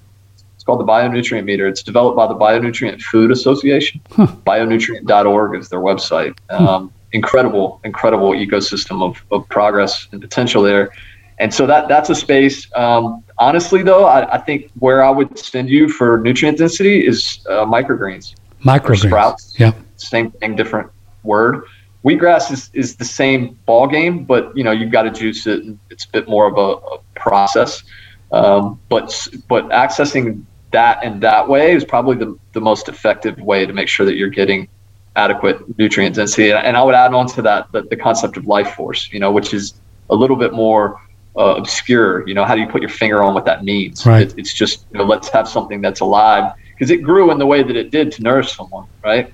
It's called the bionutrient meter. It's developed by the Bionutrient Food Association. Huh. Bionutrient.org is their website. Um, incredible, incredible ecosystem of, of progress and potential there. And so that that's a space. Um, honestly, though, I, I think where I would send you for nutrient density is uh, microgreens. Microgreens. sprouts. Yeah. Same thing, different word. Wheatgrass is, is the same ball game, but you know you've got to juice it. and It's a bit more of a, a process. Um, but but accessing that in that way is probably the, the most effective way to make sure that you're getting adequate nutrient density. And, and I would add on to that the, the concept of life force, you know, which is a little bit more uh, obscure. You know, how do you put your finger on what that means? Right. It, it's just you know, let's have something that's alive because it grew in the way that it did to nourish someone, right?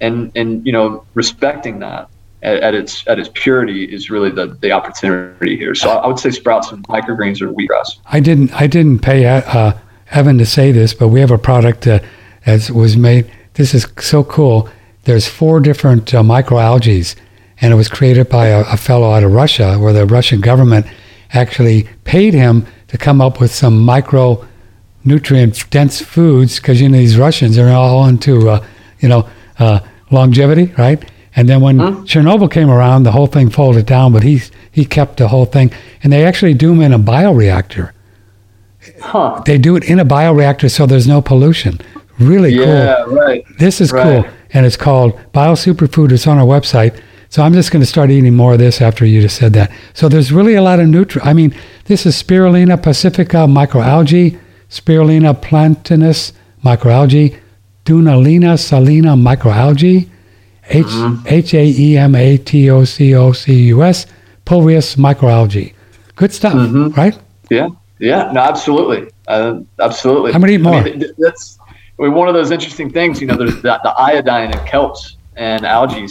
And and you know, respecting that at, at its at its purity is really the the opportunity here. So I, would say sprouts and microgreens or wheatgrass. I didn't I didn't pay uh, Evan to say this, but we have a product uh, as was made. This is so cool. There's four different uh, microalgae, and it was created by a, a fellow out of Russia, where the Russian government actually paid him to come up with some micro nutrient dense foods because you know these Russians are all into uh, you know uh, longevity, right? And then when Chernobyl came around, the whole thing folded down, but he he kept the whole thing, and they actually do them in a bioreactor. Huh. They do it in a bioreactor, so there's no pollution. Really Yeah, cool. right. This is Right. cool, and it's called Bio Superfood. It's on our website. So I'm just going to start eating more of this after you just said that. So there's really a lot of nutrient. I mean, this is Spirulina pacifica microalgae, Spirulina platensis microalgae, Dunaliella salina microalgae, H H A E M A T O C O C U S, Pulveus microalgae. Good stuff, right? Yeah, yeah, no, absolutely, uh, absolutely. I'm gonna eat more. I mean, that's I mean, one of those interesting things. You know, there's the, the iodine in kelps and algae.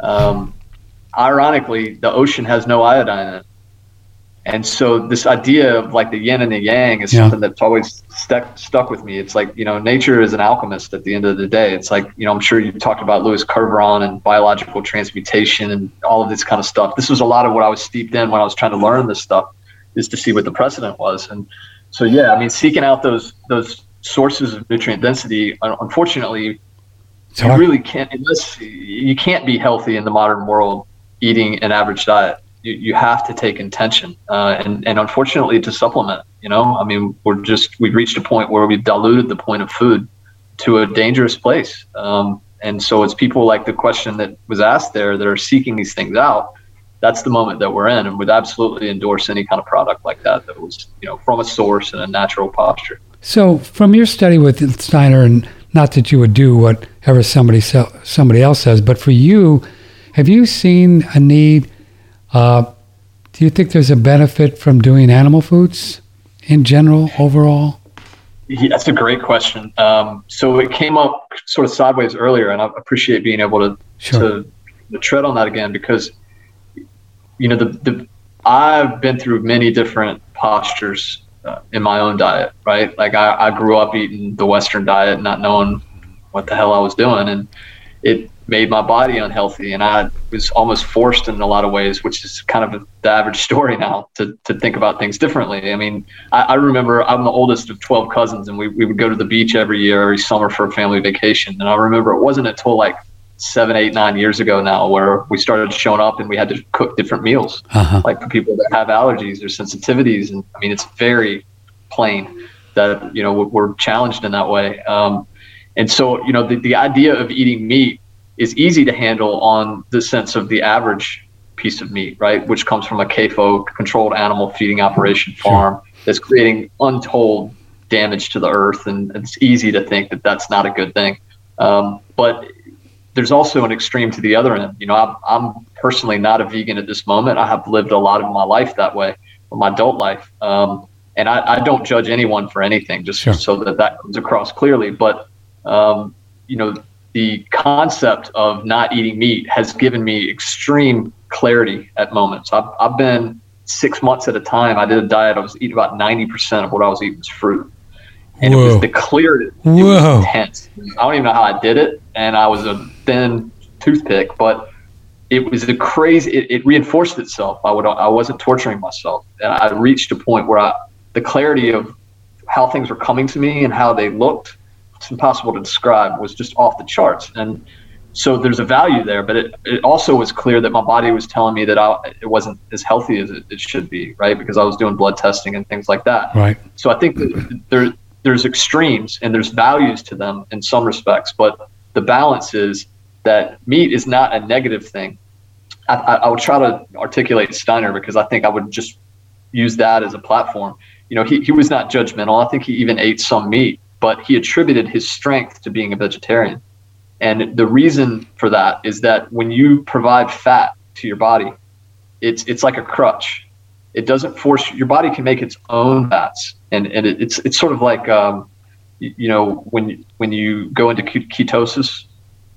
Um, ironically, the ocean has no iodine in it, and so this idea of like the yin and the yang is Yeah. something that's always stuck stuck with me. It's like you know, nature is an alchemist. At the end of the day, it's like you know, I'm sure you talked about Louis Kervran and biological transmutation and all of this kind of stuff. This was a lot of what I was steeped in when I was trying to learn this stuff is to see what the precedent was. And so, yeah, I mean, seeking out those those sources of nutrient density, unfortunately, You really can't unless you can't be healthy in the modern world eating an average diet. You, you have to take intention, uh, and and unfortunately to supplement. You know, I mean, we're just we've reached a point where we've diluted the point of food to a dangerous place. Um, and so it's people like the question that was asked there that are seeking these things out. That's the moment that we're in, and would absolutely endorse any kind of product like that that was, you know, from a source and a natural posture. So, from your study with Steiner, and not that you would do whatever somebody somebody else says, but for you, have you seen a need? Uh, do you think there's a benefit from doing animal foods in general, overall? Yeah, that's a great question. Um, so it came up sort of sideways earlier, and I appreciate being able to Sure. to, to tread on that again because you know the the I've been through many different postures in my own diet, right? Like I, I grew up eating the Western diet, not knowing what the hell I was doing, and it made my body unhealthy, and I was almost forced in a lot of ways, which is kind of the average story now to to think about things differently. I mean, I, I remember I'm the oldest of 12 cousins, and we, we would go to the beach every year, every summer for a family vacation. And I remember it wasn't until like seven, eight, nine years ago now, where we started showing up and we had to cook different meals, uh-huh. like for people that have allergies or sensitivities. And I mean, it's very plain that you know we're challenged in that way. Um, and so, you know, the, the idea of eating meat is easy to handle on the sense of the average piece of meat, right? Which comes from a CAFO controlled animal feeding operation farm sure. that's creating untold damage to the earth. And it's easy to think that that's not a good thing. Um, but there's also an extreme to the other end. You know, I'm, I'm, personally not a vegan at this moment. I have lived a lot of my life that way, my adult life. Um, and I, I, don't judge anyone for anything, just sure. so that that comes across clearly. But um, you know, the concept of not eating meat has given me extreme clarity at moments. I've, I've been six months at a time. I did a diet. I was eating about 90% of what I was eating was fruit. And Whoa. it was the clear, it Whoa. was intense. I don't even know how I did it. And I was a thin toothpick, but it was a crazy, it, it reinforced itself. I would, I wasn't torturing myself. And I reached a point where I, the clarity of how things were coming to me and how they looked it's impossible to describe was just off the charts and so there's a value there but it, it also was clear that my body was telling me that I, it wasn't as healthy as it, it should be right because i was doing blood testing and things like that right so i think that there there's extremes and there's values to them in some respects but the balance is that meat is not a negative thing I, I, I would try to articulate steiner because i think i would just use that as a platform you know he, he was not judgmental i think he even ate some meat but he attributed his strength to being a vegetarian. And the reason for that is that when you provide fat to your body, it's it's like a crutch. It doesn't force your body can make its own fats, and and it, it's it's sort of like um, you, know when when you go into ketosis,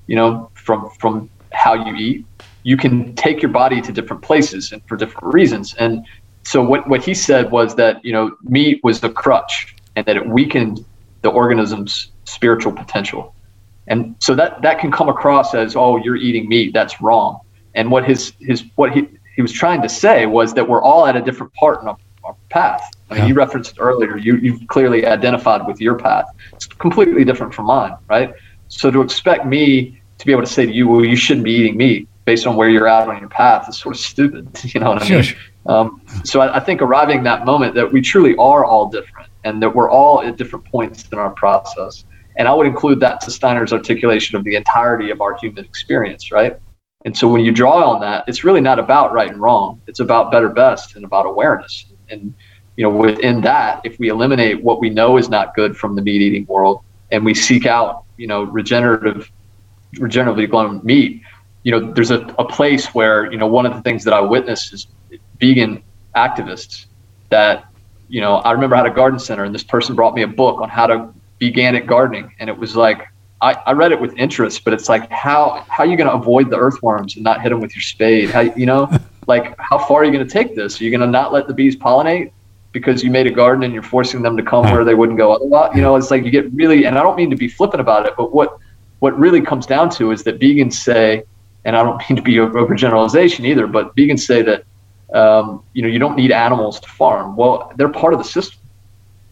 you know from from how you eat, you can take your body to different places and for different reasons. And so what what he said was that you know meat was the crutch, and that it weakened the organism's spiritual potential. And so that that can come across as, oh, you're eating meat. That's wrong. And what his his what he he was trying to say was that we're all at a different part in our, our path. Yeah. you referenced earlier. You you've clearly identified with your path. It's completely different from mine, right? So to expect me to be able to say to you, well, you shouldn't be eating meat based on where you're at on your path is sort of stupid. You know what I mean? Sure. Um, so I, I think arriving that moment that we truly are all different and that we're all at different points in our process. And I would include that to Steiner's articulation of the entirety of our human experience, right? And so when you draw on that, it's really not about right and wrong. It's about better, best, and about awareness. And you know, within that, if we eliminate what we know is not good from the meat eating world, and we seek out, you know, regenerative, regeneratively grown meat, you know, there's a, a place where, you know, one of the things that I witnessed is vegan activists that you know, I remember I had a garden center and this person brought me a book on how to be organic gardening. And it was like, I, I read it with interest, but it's like, how, how are you going to avoid the earthworms and not hit them with your spade? How, you know, like how far are you going to take this? Are you going to not let the bees pollinate because you made a garden and you're forcing them to come where they wouldn't go otherwise? You know, it's like you get really, and I don't mean to be flippant about it, but what, what really comes down to is that vegans say, and I don't mean to be overgeneralization either, but vegans say that um, you know, you don't need animals to farm. Well, they're part of the system,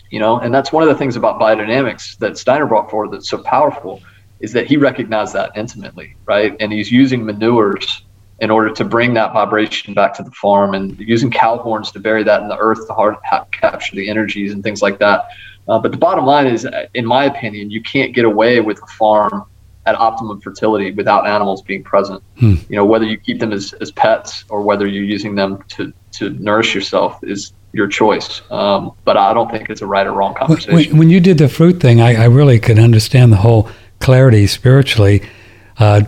you know, and that's one of the things about biodynamics that Steiner brought forward that's so powerful is that he recognized that intimately, right? And he's using manures in order to bring that vibration back to the farm and using cow horns to bury that in the earth to hard capture the energies and things like that. Uh, but the bottom line is, in my opinion, you can't get away with a farm at optimum fertility without animals being present. Hmm. You know, whether you keep them as, as pets or whether you're using them to, to nourish yourself is your choice. Um, but I don't think it's a right or wrong conversation. When, when you did the fruit thing, I, I, really could understand the whole clarity spiritually. Uh,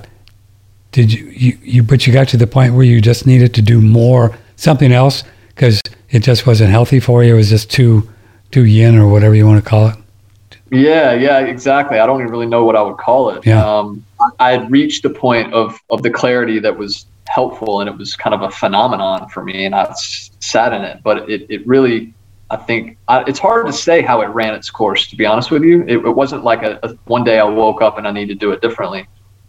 did you, you, you, but you got to the point where you just needed to do more, something else, because it just wasn't healthy for you. It was just too, too yin or whatever you want to call it. Yeah, yeah, exactly. I don't even really know what I would call it. Yeah. Um, I had reached the point of of the clarity that was helpful, and it was kind of a phenomenon for me, and I sat in it. But it, it really, I think, I, it's hard to say how it ran its course. To be honest with you, it, it wasn't like a, a, one day I woke up and I need to do it differently.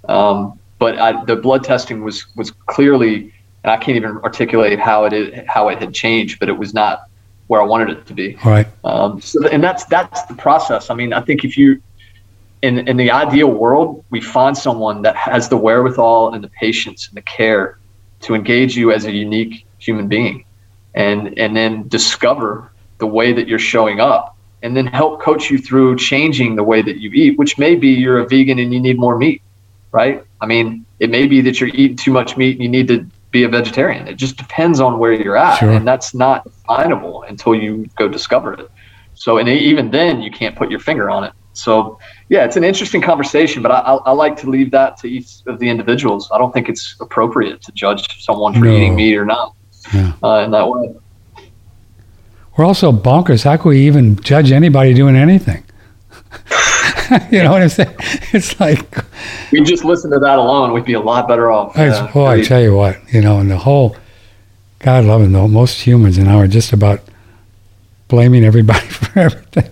Um, but I, the blood testing was was clearly, and I can't even articulate how it is, how it had changed, but it was not where I wanted it to be. All right. Um, so, and that's that's the process. I mean, I think if you in, in the ideal world, we find someone that has the wherewithal and the patience and the care to engage you as a unique human being and and then discover the way that you're showing up and then help coach you through changing the way that you eat, which may be you're a vegan and you need more meat, right? I mean, it may be that you're eating too much meat and you need to be a vegetarian. It just depends on where you're at. Sure. And that's not definable until you go discover it. So, and even then, you can't put your finger on it. So, yeah, it's an interesting conversation, but I, I, I like to leave that to each of the individuals. I don't think it's appropriate to judge someone for no. eating meat or not yeah. uh, in that way. We're also bonkers. How can we even judge anybody doing anything? you know what I'm saying? It's like we just listen to that alone, we'd be a lot better off. Yeah, oh, I tell you what, you know, and the whole God loving though, most humans now are just about blaming everybody for everything.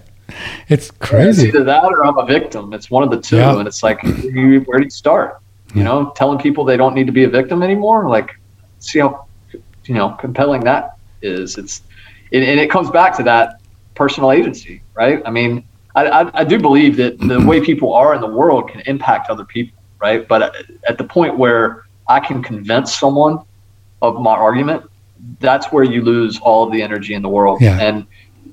It's crazy. It's either that or I'm a victim. It's one of the two, yeah. and it's like, where do you start? You know, telling people they don't need to be a victim anymore. Like, see how you know compelling that is. It's and it comes back to that personal agency, right? I mean, I, I, do believe that the way people are in the world can impact other people, right? But at the point where I can convince someone of my argument, that's where you lose all of the energy in the world. Yeah. And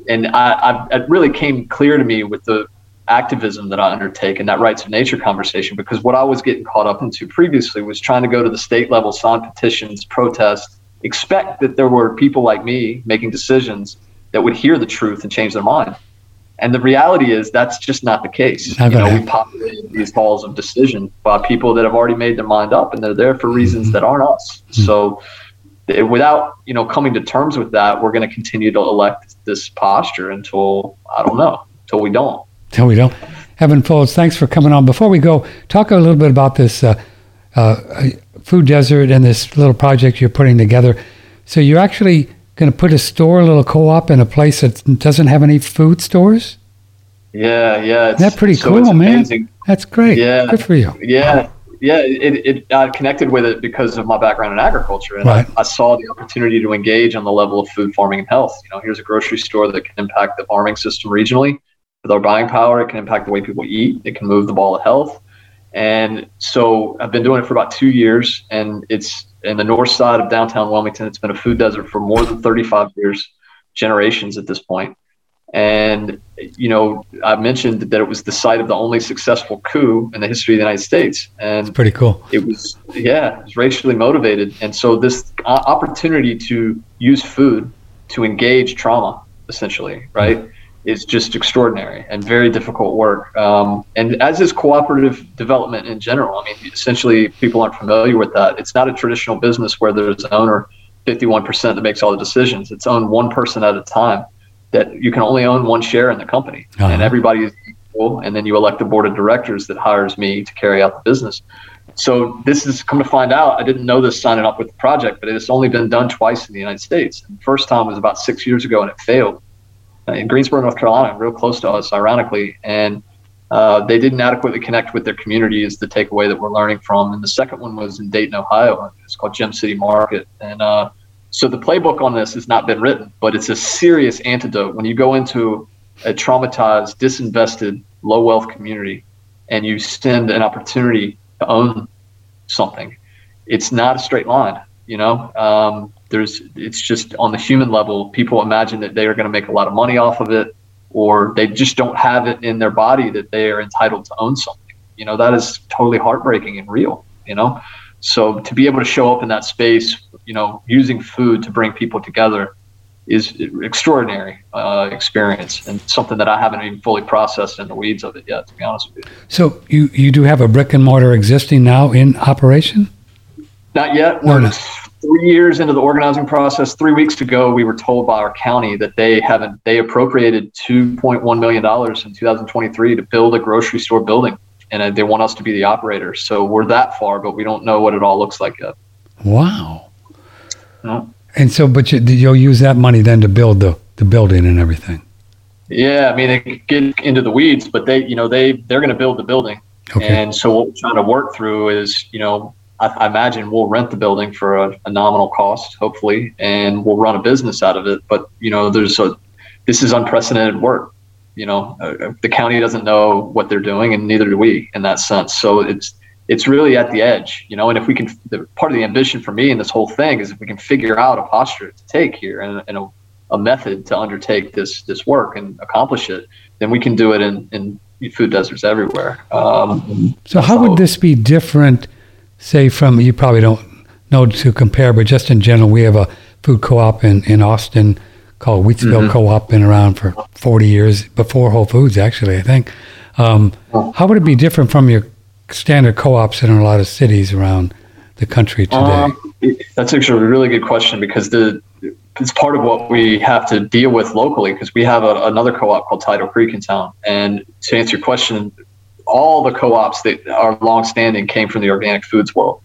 and I, I, it really came clear to me with the activism that I undertake and that rights of nature conversation because what I was getting caught up into previously was trying to go to the state level, sign petitions, protest, expect that there were people like me making decisions that would hear the truth and change their mind. And the reality is that's just not the case. You know, we populated these halls of decision by people that have already made their mind up and they're there for reasons mm-hmm. that aren't us. Mm-hmm. So without, you know, coming to terms with that, we're going to continue to elect this posture until I don't know, until we don't. Until we don't. Evan Folds, thanks for coming on. Before we go, talk a little bit about this uh, uh, food desert and this little project you're putting together. So you're actually going to put a store, a little co-op in a place that doesn't have any food stores? Yeah, yeah. That's pretty so cool, man. That's great. Yeah. Good for you. Yeah. Yeah, it, it I connected with it because of my background in agriculture, and right. I, I, saw the opportunity to engage on the level of food farming and health. You know, here's a grocery store that can impact the farming system regionally with our buying power. It can impact the way people eat. It can move the ball of health. And so I've been doing it for about two years, and it's in the north side of downtown Wilmington. It's been a food desert for more than 35 years, generations at this point. And, you know, I mentioned that it was the site of the only successful coup in the history of the United States. And it's pretty cool. It was, yeah, it was racially motivated. And so this opportunity to use food to engage trauma, essentially, right? Is just extraordinary and very difficult work. Um, and as is cooperative development in general. I mean, essentially, people aren't familiar with that. It's not a traditional business where there's an owner, 51% that makes all the decisions. It's owned one person at a time. That you can only own one share in the company, uh-huh. and everybody is equal. And then you elect a board of directors that hires me to carry out the business. So this is come to find out. I didn't know this signing up with the project, but it's only been done twice in the United States. And the first time was about six years ago, and it failed in Greensboro, North Carolina, real close to us, ironically. And uh, they didn't adequately connect with their community is the takeaway that we're learning from. And the second one was in Dayton, Ohio. It's called Gem City Market. And uh, so the playbook on this has not been written, but it's a serious antidote. When you go into a traumatized, disinvested, low wealth community and you send an opportunity to own something, it's not a straight line. You know, um, there's it's just on the human level people imagine that they are going to make a lot of money off of it or they just don't have it in their body that they are entitled to own something you know that is totally heartbreaking and real you know so to be able to show up in that space you know using food to bring people together is extraordinary uh, experience and something that I haven't even fully processed in the weeds of it yet, to be honest with you. So you, you do have a brick and mortar existing now in operation? Not yet. We're no, no three years into the organizing process, three weeks ago, we were told by our county that they haven't they appropriated two point one million dollars in 2023 to build a grocery store building, and uh, they want us to be the operator. So we're that far, but we don't know what it all looks like yet. Wow. No. And so, but you, you'll use that money then to build the the building and everything. Yeah, I mean, they get into the weeds, but they, you know, they they're going to build the building, okay. and so what we're trying to work through is, you know, I, I imagine we'll rent the building for a, a, nominal cost, hopefully, and we'll run a business out of it. But you know, there's a this is unprecedented work, You know, uh, the county doesn't know what they're doing, and neither do we in that sense. So it's it's really at the edge, you know. And if we can, the, part of the ambition for me in this whole thing is if we can figure out a posture to take here and, and a, a method to undertake this this work and accomplish it, then we can do it in, in food deserts everywhere. Um, so, how would this be different, say, from you probably don't know to compare, but just in general, we have a food co-op in, in Austin called Wheatsville mm-hmm. Co-op, been around for 40 years before Whole Foods, actually, I think. Um, how would it be different from your standard co-ops in a lot of cities around the country today? Um, that's actually a really good question because the it's part of what we have to deal with locally because we have a, another co-op called Tidal Creek in town. And to answer your question, all the co-ops that are long-standing came from the organic foods world.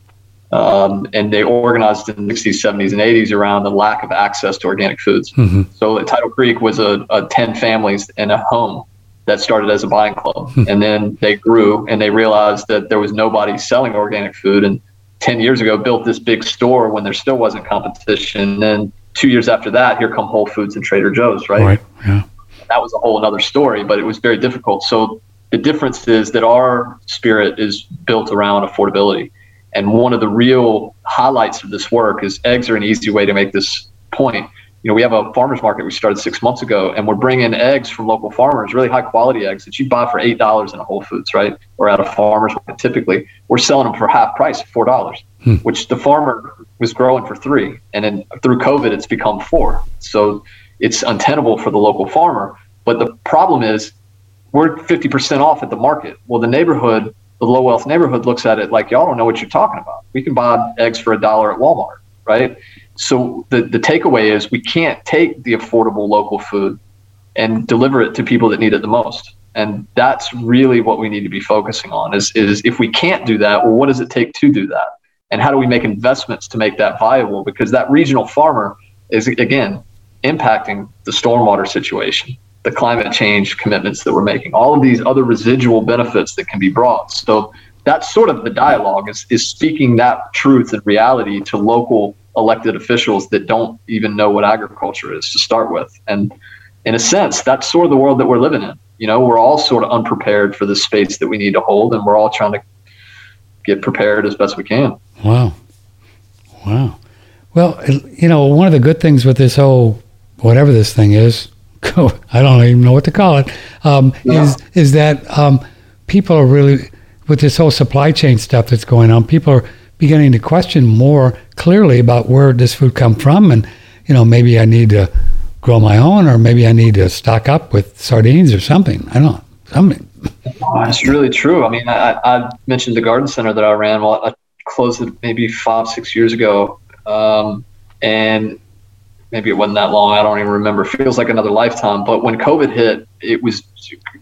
Um, and they organized in the 60s, 70s, and 80s around the lack of access to organic foods. Mm-hmm. So Tidal Creek was a, a, 10 families in a home that started as a buying club. Hmm. And then they grew and they realized that there was nobody selling organic food. And 10 years ago, built this big store when there still wasn't competition. And then two years after that, here come Whole Foods and Trader Joe's, right? Right. Yeah. That was a whole other story, but it was very difficult. So the difference is that our spirit is built around affordability. And one of the real highlights of this work is eggs are an easy way to make this point you know, we have a farmers market we started six months ago, and we're bringing eggs from local farmers, really high quality eggs that you buy for eight dollars in a Whole Foods, right, or at a farmers market. Typically, we're selling them for half price, four dollars, hmm. which the farmer was growing for three, and then through COVID, it's become four. So it's untenable for the local farmer. But the problem is, we're fifty percent off at the market. Well, the neighborhood, the low wealth neighborhood, looks at it like y'all don't know what you're talking about. We can buy eggs for a dollar at Walmart, right? So the, the takeaway is we can't take the affordable local food and deliver it to people that need it the most. And that's really what we need to be focusing on is, is if we can't do that, well, what does it take to do that? And how do we make investments to make that viable? Because that regional farmer is, again, impacting the stormwater situation, the climate change commitments that we're making, all of these other residual benefits that can be brought. So that's sort of the dialogue is, is speaking that truth and reality to local elected officials that don't even know what agriculture is to start with. And in a sense, that's sort of the world that we're living in. You know, we're all sort of unprepared for the space that we need to hold, and we're all trying to get prepared as best we can. Wow. Wow. Well, you know, one of the good things with this whole, whatever this thing is, I don't even know what to call it, um, yeah. is is that um, people are really, with this whole supply chain stuff that's going on, people are beginning to question more clearly about where this food come from. And you know maybe i need to grow my own or maybe i need to stock up with sardines or something. I don't know. Something. Oh, it's really true. I mean I, I, mentioned the garden center that i ran well i closed it maybe five six years ago. Um, and maybe it wasn't that long. I don't even remember. Feels like another lifetime. But when COVID hit, it was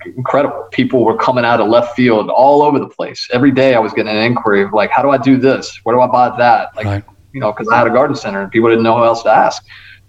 incredible. People were coming out of left field all over the place. Every day I was getting an inquiry of like, how do I do this? Where do I buy that? Like, right. you know, because I had a garden center and people didn't know who else to ask.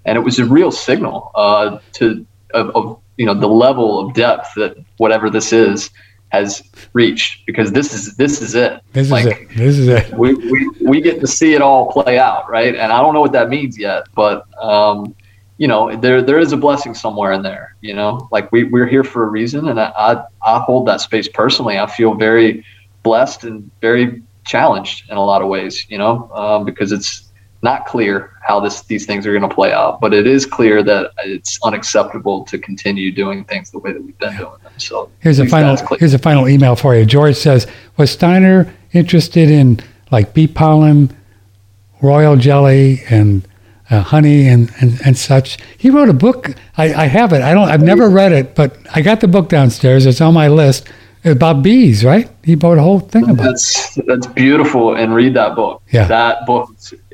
And it was a real signal uh, to of, of you know the level of depth that whatever this is has reached because this is this is it. This like, is it. This is it. We, we we get to see it all play out, right? And I don't know what that means yet, but um, you know, there there is a blessing somewhere in there. You know, like we we're here for a reason, and I I, I hold that space personally. I feel very blessed and very challenged in a lot of ways. You know, um, because it's not clear how this these things are going to play out, but it is clear that it's unacceptable to continue doing things the way that we've been doing them. So here's a final here's a final email for you. George says, was Steiner interested in like bee pollen, royal jelly, and uh, honey and, and, and such? He wrote a book. I, I have it. I don't. I've never read it, but I got the book downstairs. It's on my list about bees, right? He wrote a whole thing about. That's that's beautiful, and read that book. Yeah, that book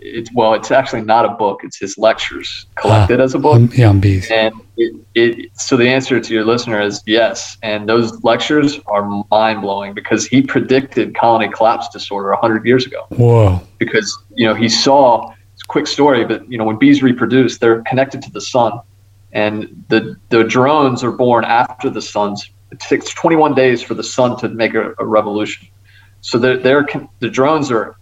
it's well, it's actually not a book. It's his lectures collected ah, as a book. Um, yeah, on bees. And it, it, so the answer to your listener is yes. And those lectures are mind blowing because he predicted colony collapse disorder 100 years ago. Whoa. Because, you know, he saw, it's a quick story, but, you know, when bees reproduce, they're connected to the sun. And the, the drones are born after the sun's, it takes 21 days for the sun to make a, a revolution. So they're, they're, the drones are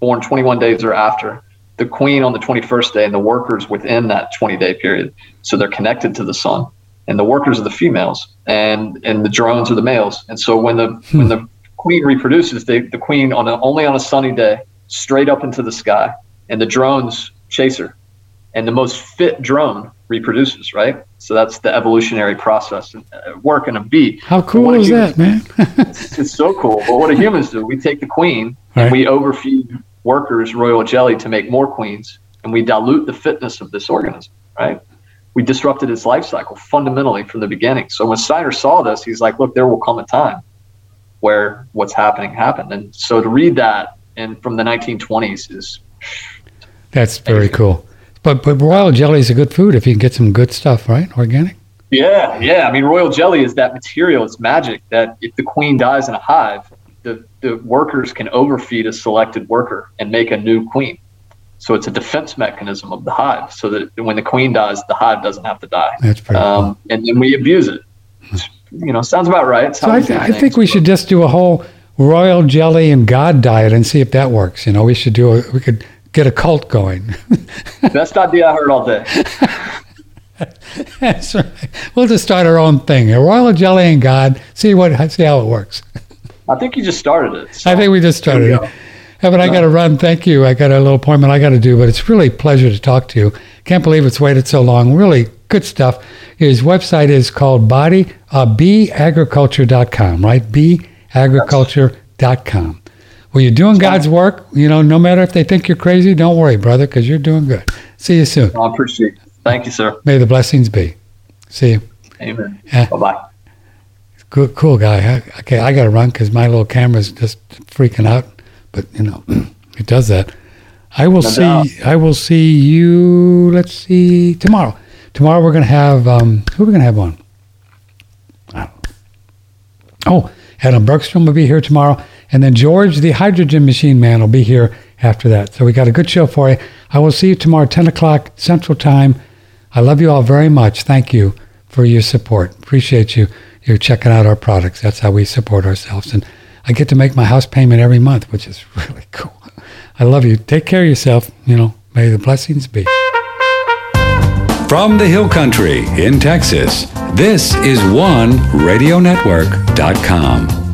born 21 days or after, the queen on the 21st day, and the workers within that 20 day period. So they're connected to the sun. and the workers are the females, and and the drones are the males. And so when the hmm. when the queen reproduces, they, the queen on a, only on a sunny day, straight up into the sky, and the drones chase her, and the most fit drone reproduces. Right. So that's the evolutionary process and uh, work in a bee. How cool is that, man? it's, it's, so cool. But what do humans do? We take the queen right. and we overfeed workers royal jelly to make more queens, and we dilute the fitness of this organism. Right we disrupted its life cycle fundamentally from the beginning. So when Steiner saw this, he's like, look, there will come a time where what's happening happened. And so to read that and from the 1920s is that's very cool. But but royal jelly is a good food if you can get some good stuff, right? Organic. Yeah, yeah. I mean, royal jelly is that material. It's magic that if the queen dies in a hive, the the workers can overfeed a selected worker and make a new queen. So it's a defense mechanism of the hive, so that when the queen dies, the hive doesn't have to die. That's pretty um, cool. And then we abuse it. You know, sounds about right. So I, th- I think we should just do a whole royal jelly and God diet and see if that works. You know, we should do a, we could get a cult going. Best idea I heard all day. That's right. We'll just start our own thing. A royal jelly and God. See what see how it works. I think you just started it. So. I think we just started it. Evan, I got to run. Thank you. I got a little appointment I got to do, but it's really a pleasure to talk to you. Can't believe it's waited so long. Really good stuff. His website is called body uh, beagriculture.com, right? beagriculture.com. Well, you're doing God's work. You know, no matter if they think you're crazy, don't worry, brother, because you're doing good. See you soon. I appreciate it. Thank you, sir. May the blessings be. See you. Amen. Uh, bye bye. Good, cool guy. Okay, I got to run because my little camera's just freaking out but you know, it does that. I will no see. Doubt. I will see you. Let's see tomorrow. Tomorrow we're gonna have um, who are we gonna have on? Oh, Adam Bergstrom will be here tomorrow, and then George, the hydrogen machine man, will be here after that. So we got a good show for you. I will see you tomorrow, ten o'clock Central Time. I love you all very much. Thank you for your support. Appreciate you. You're checking out our products. That's how we support ourselves and. I get to make my house payment every month, which is really cool. I love you. Take care of yourself. You know, may the blessings be. From the Hill Country in Texas, this is OneRadioNetwork.com.